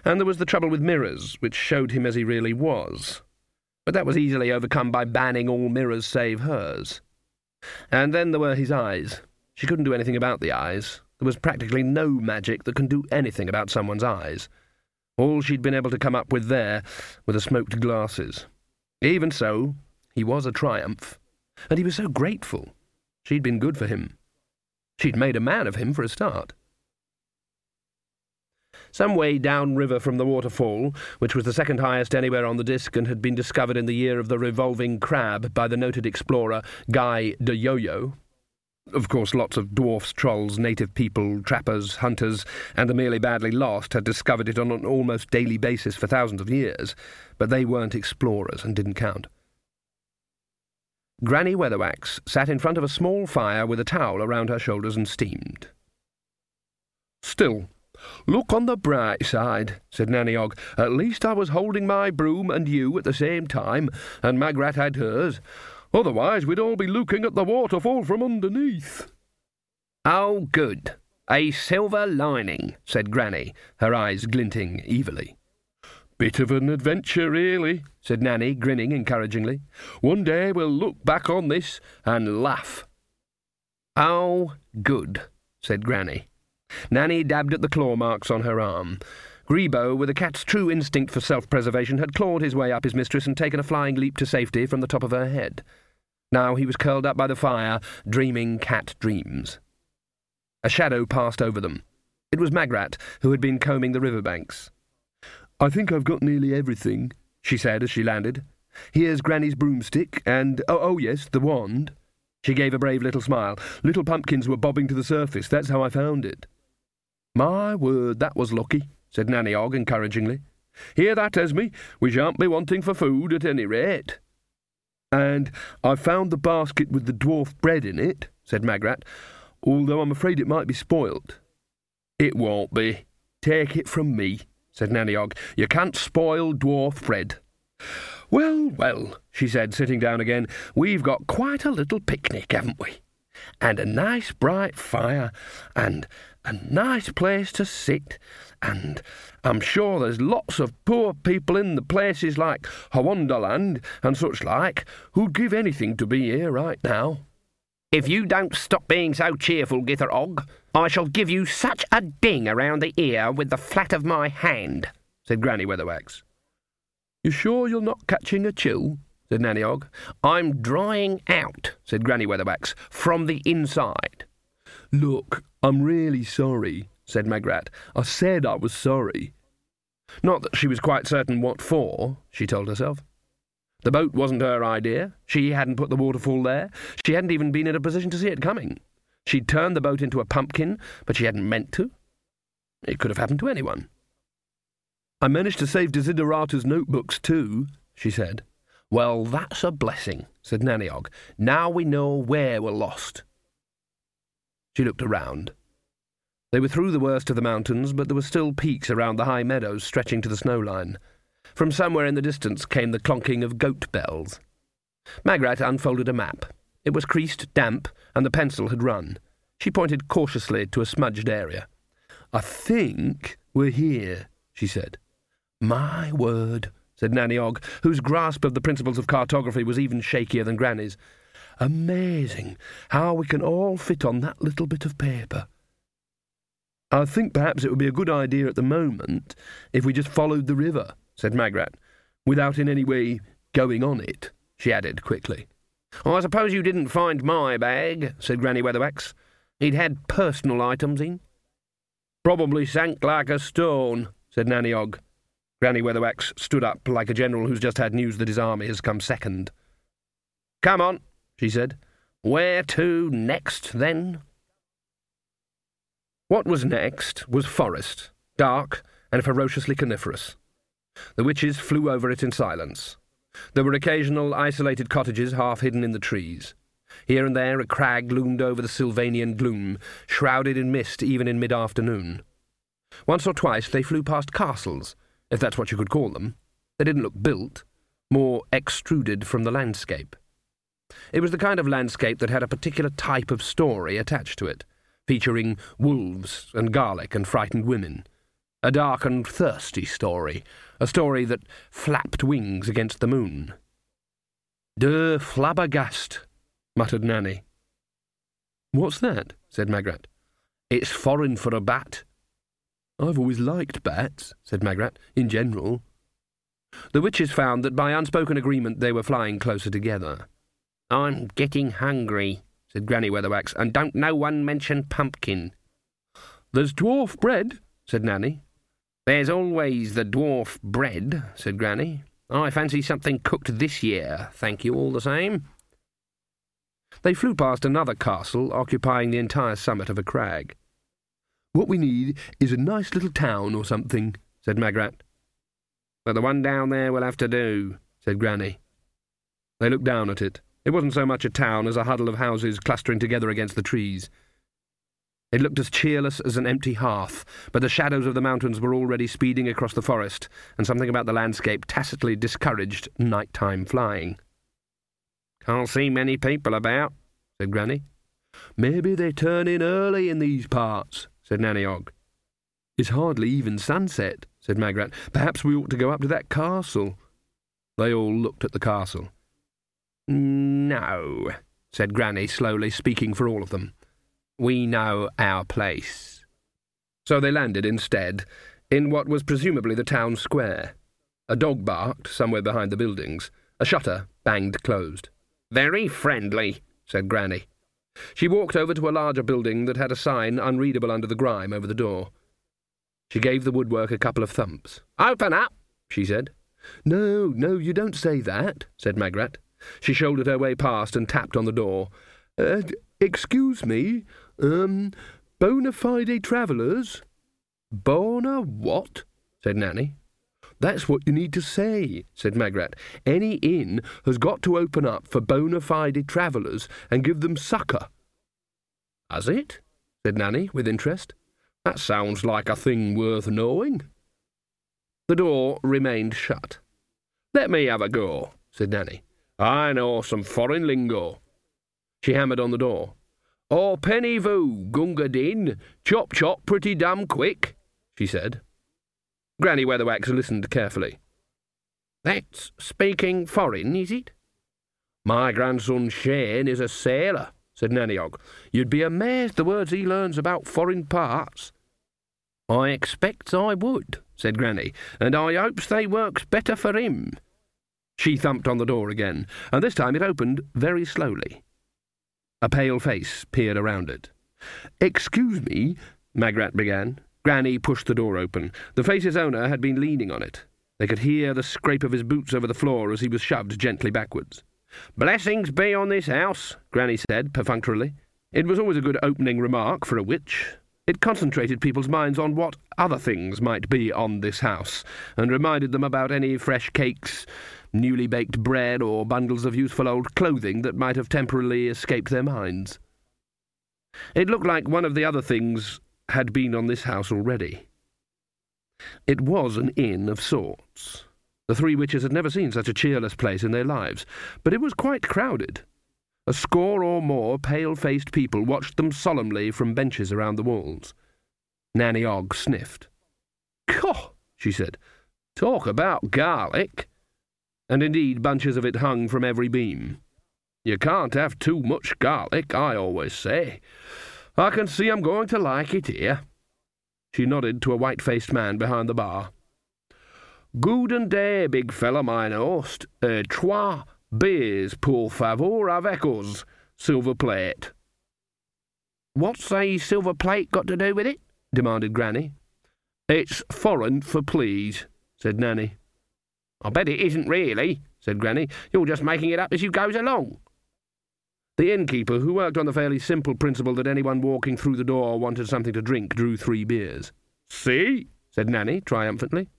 And there was the trouble with mirrors, which showed him as he really was. But that was easily overcome by banning all mirrors save hers. And then there were his eyes. She couldn't do anything about the eyes. There was practically no magic that can do anything about someone's eyes. All she'd been able to come up with there were the smoked glasses. Even so, he was a triumph, and he was so grateful. She'd been good for him. She'd made a man of him for a start. Some way downriver from the waterfall, which was the second highest anywhere on the Disc and had been discovered in the year of the revolving crab by the noted explorer Guy de Yoyo. Of course, lots of dwarfs, trolls, native people, trappers, hunters, and the merely badly lost had discovered it on an almost daily basis for thousands of years, but they weren't explorers and didn't count. Granny Weatherwax sat in front of a small fire with a towel around her shoulders and steamed. Still, Look on the bright side, said Nanny Ogg. At least I was holding my broom and you at the same time, and Magrat had hers. Otherwise we'd all be looking at the waterfall from underneath. Oh, good. A silver lining, said Granny, her eyes glinting evilly. Bit of an adventure, really, said Nanny, grinning encouragingly. One day we'll look back on this and laugh. Oh, good, said Granny. Nanny dabbed at the claw marks on her arm. Grebo, with a cat's true instinct for self-preservation, had clawed his way up his mistress and taken a flying leap to safety from the top of her head. Now he was curled up by the fire, dreaming cat dreams. A shadow passed over them. It was Magrat, who had been combing the river banks. I think I've got nearly everything, she said as she landed. Here's Granny's broomstick, and, oh, oh yes, the wand. She gave a brave little smile. Little pumpkins were bobbing to the surface. That's how I found it. My word, that was lucky, said Nanny Ogg encouragingly. Hear that, Esme? We shan't be wanting for food at any rate. And I found the basket with the dwarf bread in it, said Magrat, although I'm afraid it might be spoilt. It won't be. Take it from me, said Nanny Ogg. You can't spoil dwarf bread. Well, well, she said, sitting down again, we've got quite a little picnic, haven't we? And a nice bright fire, and a nice place to sit, and I'm sure there's lots of poor people in the places like Howondaland and such like who'd give anything to be here right now. If you don't stop being so cheerful, Gytha Ogg, I shall give you such a ding around the ear with the flat of my hand, said Granny Weatherwax. You sure you're not catching a chill? Said Nanny Ogg. I'm drying out, said Granny Weatherwax, from the inside. Look, I'm really sorry, said Magrat. I said I was sorry. Not that she was quite certain what for, she told herself. The boat wasn't her idea. She hadn't put the waterfall there. She hadn't even been in a position to see it coming. She'd turned the boat into a pumpkin, but she hadn't meant to. It could have happened to anyone. I managed to save Desiderata's notebooks too, she said. Well, that's a blessing, said Nanny Ogg. Now we know where we're lost. She looked around. They were through the worst of the mountains, but there were still peaks around the high meadows stretching to the snow line. From somewhere in the distance came the clonking of goat bells. Magrat unfolded a map. It was creased, damp, and the pencil had run. She pointed cautiously to a smudged area. I think we're here, she said. My word, said Nanny Ogg, whose grasp of the principles of cartography was even shakier than Granny's. Amazing how we can all fit on that little bit of paper. I think perhaps it would be a good idea at the moment if we just followed the river, said Magrat, without in any way going on it, she added quickly. Oh, I suppose you didn't find my bag, said Granny Weatherwax. It had personal items in. Probably sank like a stone, said Nanny Ogg. Granny Weatherwax stood up like a general who's just had news that his army has come second. Come on, she said. Where to next, then? What was next was forest, dark and ferociously coniferous. The witches flew over it in silence. There were occasional isolated cottages half hidden in the trees. Here and there a crag loomed over the Sylvanian gloom, shrouded in mist even in mid-afternoon. Once or twice they flew past castles, if that's what you could call them. They didn't look built, more extruded from the landscape. It was the kind of landscape that had a particular type of story attached to it, featuring wolves and garlic and frightened women. A dark and thirsty story, a story that flapped wings against the moon. De flabbergast, muttered Nanny. What's that? said Magrat. It's foreign for a bat. I've always liked bats, said Magrat, in general. The witches found that by unspoken agreement they were flying closer together. I'm getting hungry, said Granny Weatherwax, and don't no one mention pumpkin. There's dwarf bread, said Nanny. There's always the dwarf bread, said Granny. I fancy something cooked this year, thank you all the same. They flew past another castle occupying the entire summit of a crag. What we need is a nice little town or something, said Magrat. But the one down there will have to do, said Granny. They looked down at it. It wasn't so much a town as a huddle of houses clustering together against the trees. It looked as cheerless as an empty hearth, but the shadows of the mountains were already speeding across the forest, and something about the landscape tacitly discouraged night-time flying. Can't see many people about, said Granny. Maybe they turn in early in these parts, said Nanny Ogg. It's hardly even sunset, said Magrat. Perhaps we ought to go up to that castle. They all looked at the castle. No, said Granny slowly, speaking for all of them. We know our place. So they landed instead in what was presumably the town square. A dog barked somewhere behind the buildings. A shutter banged closed. Very friendly, said Granny. She walked over to a larger building that had a sign unreadable under the grime over the door. She gave the woodwork a couple of thumps. Open up, she said. No, no, you don't say that, said Magrat. She shouldered her way past and tapped on the door. Uh, excuse me, um, bona fide travellers? Bona what? said Nanny. That's what you need to say, said Magrat. Any inn has got to open up for bona fide travellers and give them succor. Has it? said Nanny, with interest. That sounds like a thing worth knowing. The door remained shut. Let me have a go, said Nanny. I know some foreign lingo. She hammered on the door. Oh, penny voo, gunga din, chop chop pretty damn quick, she said. Granny Weatherwax listened carefully. That's speaking foreign, is it? My grandson Shane is a sailor, said Nanny Ogg. You'd be amazed the words he learns about foreign parts. I expects I would, said Granny, and I hopes they works better for him. She thumped on the door again, and this time it opened very slowly. A pale face peered around it. Excuse me, Magrat began. Granny pushed the door open. The face's owner had been leaning on it. They could hear the scrape of his boots over the floor as he was shoved gently backwards. Blessings be on this house, Granny said perfunctorily. It was always a good opening remark for a witch. It concentrated people's minds on what other things might be on this house, and reminded them about any fresh cakes, newly baked bread, or bundles of useful old clothing that might have temporarily escaped their minds. It looked like one of the other things had been on this house already. It was an inn of sorts. The three witches had never seen such a cheerless place in their lives, but it was quite crowded. A score or more pale-faced people watched them solemnly from benches around the walls. Nanny Ogg sniffed. Cough, she said. Talk about garlic. And indeed bunches of it hung from every beam. You can't have too much garlic, I always say. I can see I'm going to like it here. She nodded to a white-faced man behind the bar. Guten day, big fella, mine host. Uh, trois beers, pour favor, avec us. Silver plate. What's a silver plate got to do with it? demanded Granny. It's foreign for please, said Nanny. I bet it isn't really, said Granny. You're just making it up as you goes along. The innkeeper, who worked on the fairly simple principle that anyone walking through the door wanted something to drink, drew three beers. See? said Nanny triumphantly.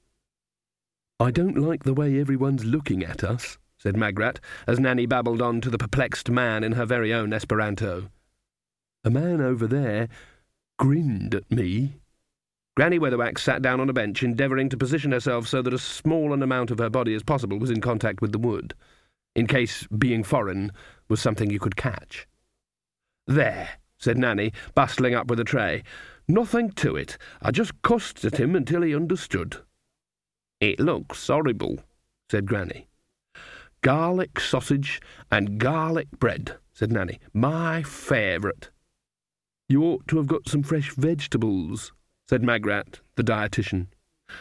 I don't like the way everyone's looking at us, said Magrat, as Nanny babbled on to the perplexed man in her very own Esperanto. A man over there grinned at me. Granny Weatherwax sat down on a bench, endeavouring to position herself so that as small an amount of her body as possible was in contact with the wood, in case being foreign was something you could catch. There, said Nanny, bustling up with a tray. Nothing to it. I just cussed at him until he understood. It looks horrible, said Granny. Garlic sausage and garlic bread, said Nanny. My favourite. You ought to have got some fresh vegetables, said Magrat, the dietitian.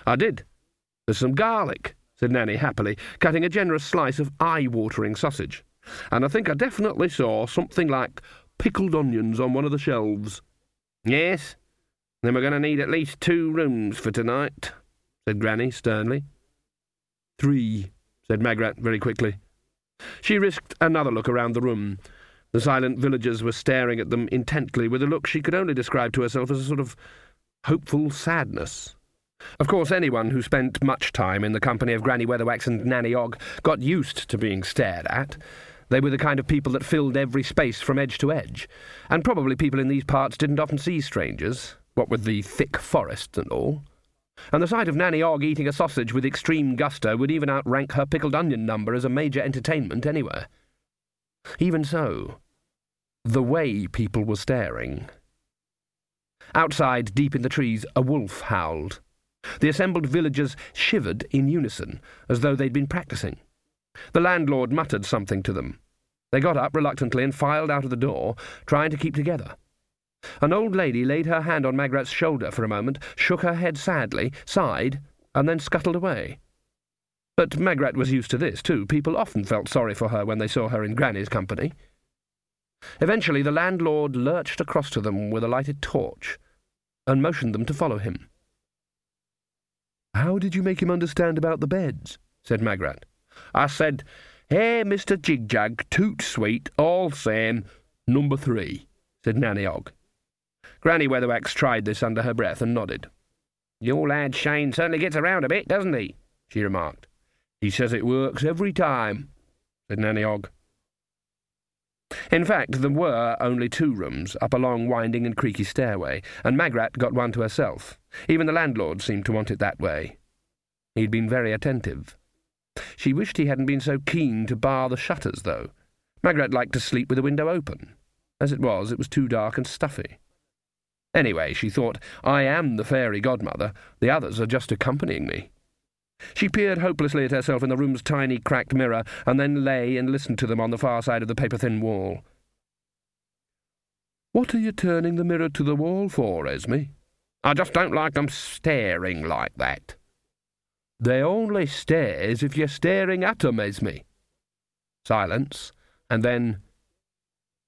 I did. There's some garlic, said Nanny happily, cutting a generous slice of eye-watering sausage. And I think I definitely saw something like pickled onions on one of the shelves. Yes, then we're going to need at least two rooms for tonight, said Granny sternly. Three, said Magrat very quickly. She risked another look around the room. The silent villagers were staring at them intently with a look she could only describe to herself as a sort of hopeful sadness. Of course, anyone who spent much time in the company of Granny Weatherwax and Nanny Ogg got used to being stared at. They were the kind of people that filled every space from edge to edge, and probably people in these parts didn't often see strangers, what with the thick forests and all. And the sight of Nanny Ogg eating a sausage with extreme gusto would even outrank her pickled onion number as a major entertainment anywhere. Even so, the way people were staring. Outside, deep in the trees, a wolf howled. The assembled villagers shivered in unison, as though they'd been practicing. The landlord muttered something to them. They got up reluctantly and filed out of the door, trying to keep together. An old lady laid her hand on Magrat's shoulder for a moment, shook her head sadly, sighed, and then scuttled away. But Magrat was used to this, too. People often felt sorry for her when they saw her in Granny's company. Eventually the landlord lurched across to them with a lighted torch, and motioned them to follow him. How did you make him understand about the beds? said Magrat. I said, Hey, Mr. Jigjag, toot sweet, all same, number three, said Nanny Ogg. Granny Weatherwax tried this under her breath and nodded. Your lad Shane certainly gets around a bit, doesn't he? she remarked. He says it works every time, said Nanny Ogg. In fact, there were only two rooms, up a long, winding and creaky stairway, and Magrat got one to herself. Even the landlord seemed to want it that way. He'd been very attentive. She wished he hadn't been so keen to bar the shutters, though. Magrat liked to sleep with the window open. As it was, it was too dark and stuffy. Anyway, she thought, I am the fairy godmother. The others are just accompanying me. She peered hopelessly at herself in the room's tiny cracked mirror, and then lay and listened to them on the far side of the paper-thin wall. What are you turning the mirror to the wall for, Esme? I just don't like them staring like that. They only stares if you're staring at 'em, Esme. Silence, and then,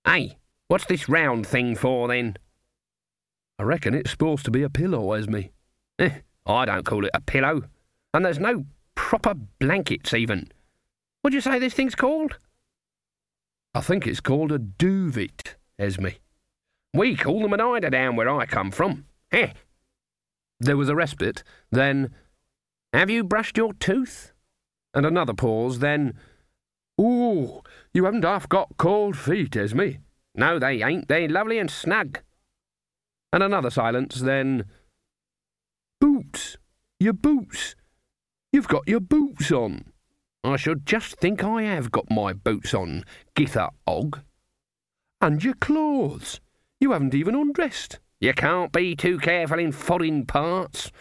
Hey, what's this round thing for, then? I reckon it's supposed to be a pillow, Esme. Eh, I don't call it a pillow. And there's no proper blankets, even. What'd you say this thing's called? I think it's called a duvet, Esme. We call them an eider down where I come from. Eh? There was a respite, then, Have you brushed your tooth? and another pause, then, Ooh, you haven't half got cold feet, Esme. No, they ain't. They're lovely and snug. And another silence, then, Boots, your boots. You've got your boots on. I should just think I have got my boots on, Gytha Ogg. And your clothes. You haven't even undressed. You can't be too careful in foreign parts.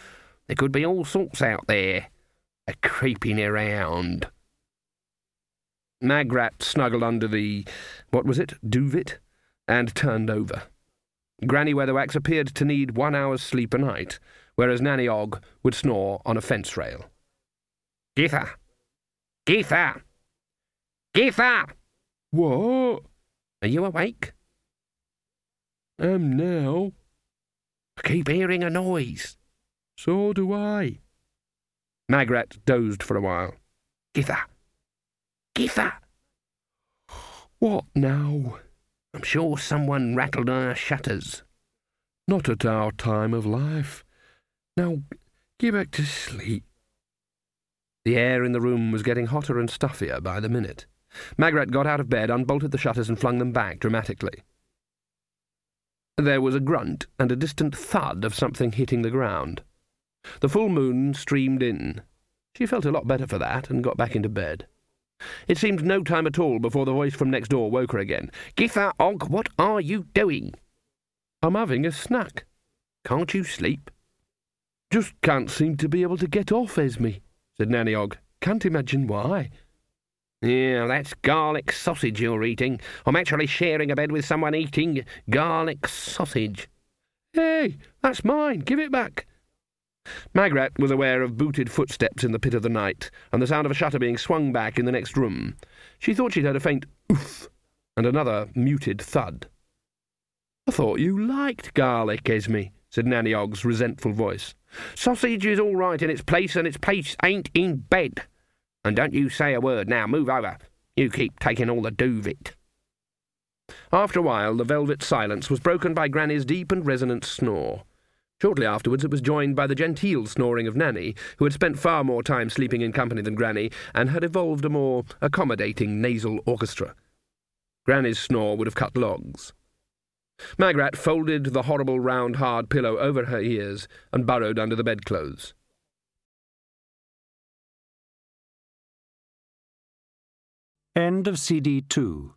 There could be all sorts out there, a creeping around. Magrat snuggled under the, what was it, duvet, and turned over. Granny Weatherwax appeared to need one hour's sleep a night, whereas Nanny Ogg would snore on a fence rail. Gytha! Gytha! Gytha! What? Are you awake? Um, Am now. I keep hearing a noise. So do I. Magrat dozed for a while. Gytha! Gytha! What now? I'm sure someone rattled on our shutters. Not at our time of life. Now, get back to sleep. The air in the room was getting hotter and stuffier by the minute. Magrat got out of bed, unbolted the shutters, and flung them back dramatically. There was a grunt and a distant thud of something hitting the ground. The full moon streamed in. She felt a lot better for that and got back into bed. It seemed no time at all before the voice from next door woke her again. Gytha Ogg, what are you doing? I'm having a snack. Can't you sleep? Just can't seem to be able to get off, Esme, said Nanny Ogg. Can't imagine why. Yeah, that's garlic sausage you're eating. I'm actually sharing a bed with someone eating garlic sausage. Hey, that's mine. Give it back. Magrat was aware of booted footsteps in the pit of the night, and the sound of a shutter being swung back in the next room. She thought she'd heard a faint oof, and another muted thud. I thought you liked garlic, Esme, said Nanny Ogg's resentful voice. Sausage is all right in its place, and its place ain't in bed. And don't you say a word now. Move over. You keep taking all the duvet. After a while, the velvet silence was broken by Granny's deep and resonant snore. Shortly afterwards, it was joined by the genteel snoring of Nanny, who had spent far more time sleeping in company than Granny, and had evolved a more accommodating nasal orchestra. Granny's snore would have cut logs. Magrat folded the horrible round hard pillow over her ears and burrowed under the bedclothes. End of CD 2